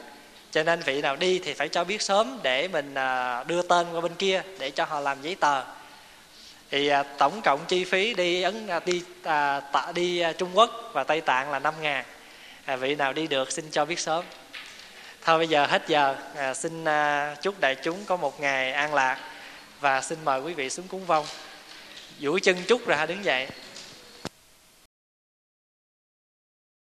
Cho nên vị nào đi thì phải cho biết sớm để mình à, đưa tên qua bên kia để cho họ làm giấy tờ thì à, tổng cộng chi phí đi ấn à, đi à, tạ, đi à, Trung Quốc và Tây Tạng là 5 ngàn. À, vị nào đi được xin cho biết sớm. Thôi bây giờ hết giờ. À, xin à, chúc đại chúng có một ngày an lạc và xin mời quý vị xuống cúng vong. Duỗi chân chút ra đứng dậy.